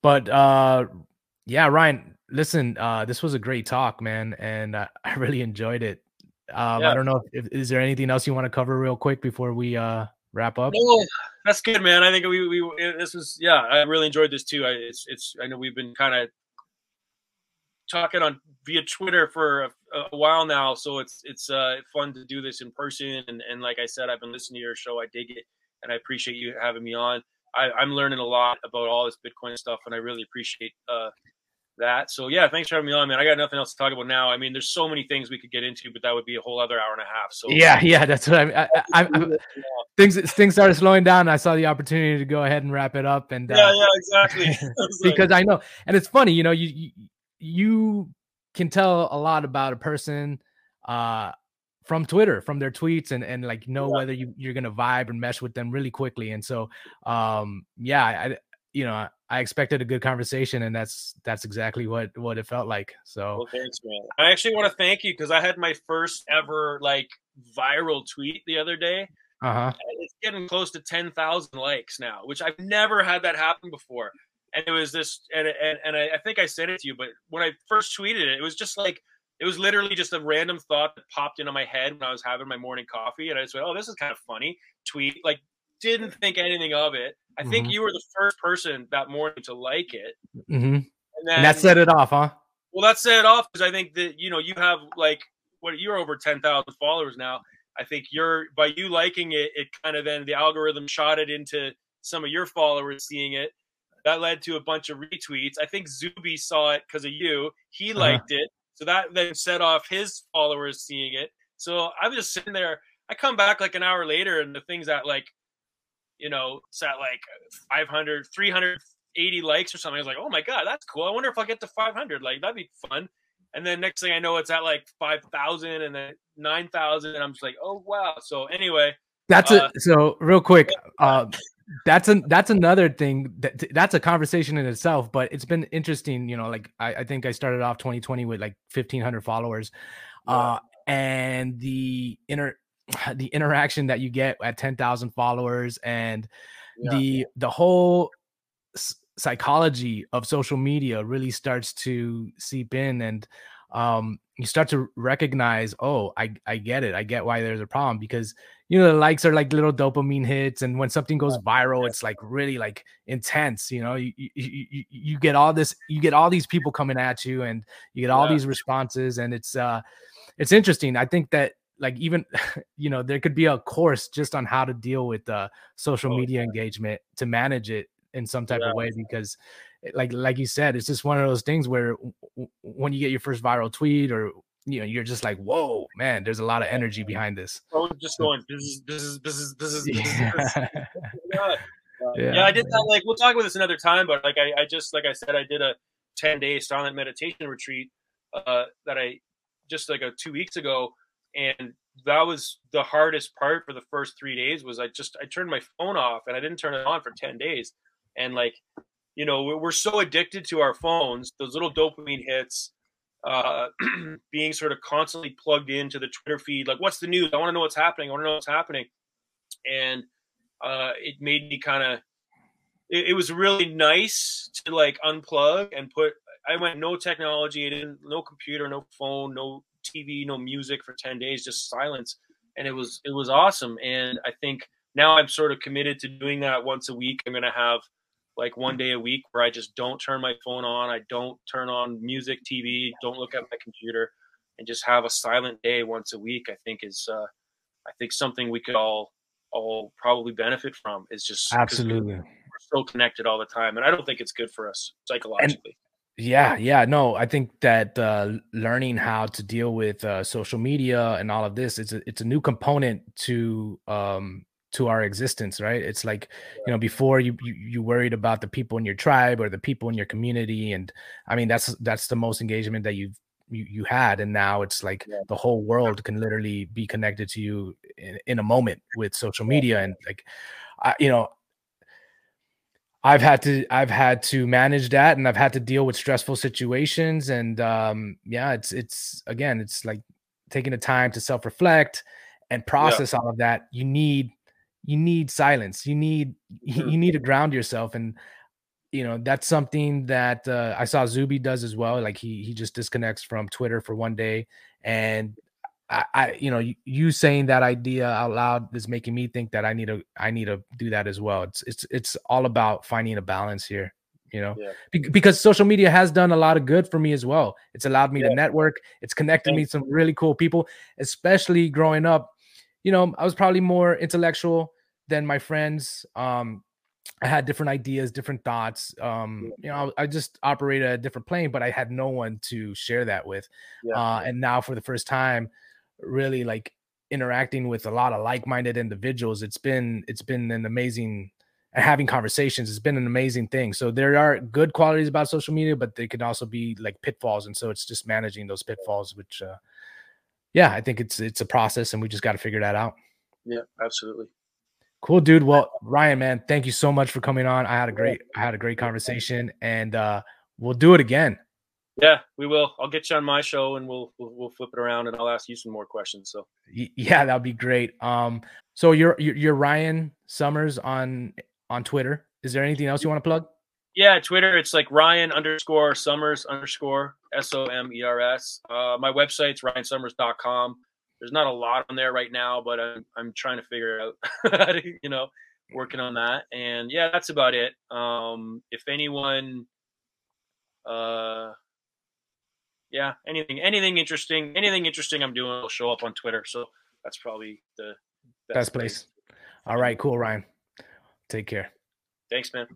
Speaker 1: But uh, yeah, Ryan, listen, uh, this was a great talk, man, and uh, I really enjoyed it. Um, yeah. I don't know if, if, is there anything else you want to cover real quick before we uh, wrap up.
Speaker 2: No, that's good, man. I think we we this was yeah, I really enjoyed this too. I it's it's I know we've been kind of talking on via Twitter for a, a, while now, so it's it's uh, fun to do this in person. And and like I said, I've been listening to your show. I dig it, and I appreciate you having me on. I, am learning a lot about all this Bitcoin stuff, and I really appreciate uh, that. So yeah, thanks for having me on, man. I got nothing else to talk about now. I mean, there's so many things we could get into, but that would be a whole other hour and a half. So
Speaker 1: yeah, yeah, that's what I mean. I, I, I, things things started slowing down. I saw the opportunity to go ahead and wrap it up, and
Speaker 2: yeah, uh, yeah, exactly.
Speaker 1: because I know, and it's funny, you know, you, you you can tell a lot about a person uh from Twitter, from their tweets, and and like know yeah. whether you you're gonna vibe and mesh with them really quickly. And so, um, yeah, I you know I expected a good conversation, and that's that's exactly what what it felt like. So
Speaker 2: well, thanks, man. I actually want to thank you because I had my first ever like viral tweet the other day.
Speaker 1: Uh huh.
Speaker 2: It's getting close to ten thousand likes now, which I've never had that happen before. and it was this, and and, and I, I think I said it to you, but when I first tweeted it, it was just like it was literally just a random thought that popped into my head when I was having my morning coffee, and I just went, "Oh, this is kind of funny." Tweet like didn't think anything of it. I mm-hmm. think you were the first person that morning to like it,
Speaker 1: mm-hmm. and, then, and that set it off, huh?
Speaker 2: Well, that set it off because I think that you know you have like what you're over ten thousand followers now. I think you're by you liking it, it kind of then the algorithm shot it into some of your followers seeing it. That led to a bunch of retweets. I think Zuby saw it because of you. He uh-huh. liked uh-huh. it. So that then set off his followers seeing it. So I'm just sitting there. I come back like an hour later, and the things that like, you know, it's at like 500, 380 likes or something. I was like, oh my god, that's cool. I wonder if I'll get to 500. Like that'd be fun. And then next thing I know, it's at like 5,000 and then 9,000, and I'm just like, oh wow. So anyway,
Speaker 1: that's uh, it. So real quick, uh, that's a that's another thing that that's a conversation in itself but it's been interesting you know like i, I think i started off 2020 with like 1500 followers uh and the inner the interaction that you get at 10,000 followers and yeah. the the whole psychology of social media really starts to seep in and um you start to recognize oh i i get it. I get why there's a problem because you know the likes are like little dopamine hits and when something goes viral it's like really like intense you know? You, you, you, you get all this you get all these people coming at you and you get all yeah. these responses and it's uh it's interesting. I think that like even you know there could be a course just on how to deal with uh social oh, media yeah. engagement to manage it in some type yeah. of way because eh, like like you said it's just one of those things where when you get your first viral tweet or you know you're just like whoa man there's a lot of energy behind this
Speaker 2: oh just going this is this is this is this is, yeah. yeah. yeah. yeah i did that like we'll talk about this another time but like i, I just like i said i did a 10 day silent meditation retreat uh that i just like a two weeks ago and that was the hardest part for the first three days was i just i turned my phone off and i didn't turn it on for 10 days and like you know we're so addicted to our phones those little dopamine hits uh, being sort of constantly plugged into the Twitter feed. Like, what's the news? I want to know what's happening. I want to know what's happening. And uh, it made me kind of. It, it, was really nice to like unplug and put. I went no technology. No computer, no phone, no TV, no music for ten days, just silence. And it was it was awesome. And I think now I'm sort of committed to doing that once a week. I'm going to have like one day a week where I just don't turn my phone on, I don't turn on music, TV, don't look at my computer, and just have a silent day once a week. I think is uh, I think something we could all all probably benefit from is just
Speaker 1: absolutely
Speaker 2: we're so connected all the time, and I don't think it's good for us psychologically.
Speaker 1: Yeah, yeah, no, I think that uh, learning how to deal with uh, social media and all of this it's a, it's a new component to um, to our existence right? It's like you know before you, you you worried about the people in your tribe or the people in your community and i mean that's that's the most engagement that you've you, you had and now it's like yeah. the whole world can literally be connected to you in, in a moment with social media and like I, you know I've had to I've had to manage that and I've had to deal with stressful situations. And um yeah it's it's again it's like taking the time to self-reflect and process yeah. all of that. You need you need silence. You need mm-hmm. you need to ground yourself. And you know that's something that uh, i saw zuby does as well. Like he he just disconnects from twitter for one day and I, I you know you, you, saying that idea out loud is making me think that i need to i need to do that as well it's it's it's all about finding a balance here you know yeah. Be- because social media has done a lot of good for me as well it's allowed me yeah. to network it's connected me some really cool people especially growing up you know i was probably more intellectual than my friends. Um, I had different ideas, different thoughts. Um, you know, I, I, just operated a different plane, but I had no one to share that with. Yeah. Uh, and now, for the first time, really like interacting with a lot of like-minded individuals, it's been it's been an amazing having conversations. It's been an amazing thing. So there are good qualities about social media, but they could also be like pitfalls, and so it's just managing those pitfalls. Which, uh, yeah, I think it's it's a process, and we just got to figure that out.
Speaker 2: Yeah, absolutely.
Speaker 1: Cool, dude. Well, Ryan, man, thank you so much for coming on. I had a great, I had a great conversation, and uh, we'll do it again.
Speaker 2: Yeah, we will. I'll get you on my show, and we'll we'll, we'll flip it around, and I'll ask you some more questions. So
Speaker 1: yeah, that'd be great. Um, so you're you're, Ryan Somers on on Twitter. Is there anything else you want to plug?
Speaker 2: Yeah, Twitter. It's like Ryan underscore Somers underscore S O M E R S. Uh, my website's ryansomers.com. There's not a lot on there right now, but I'm I'm trying to figure out, you know, working on that. And yeah, that's about it. Um, if anyone, uh, yeah, anything, anything interesting, anything interesting I'm doing will show up on Twitter. So that's probably the
Speaker 1: best, best place. place. All right, cool, Ryan. Take care.
Speaker 2: Thanks, man.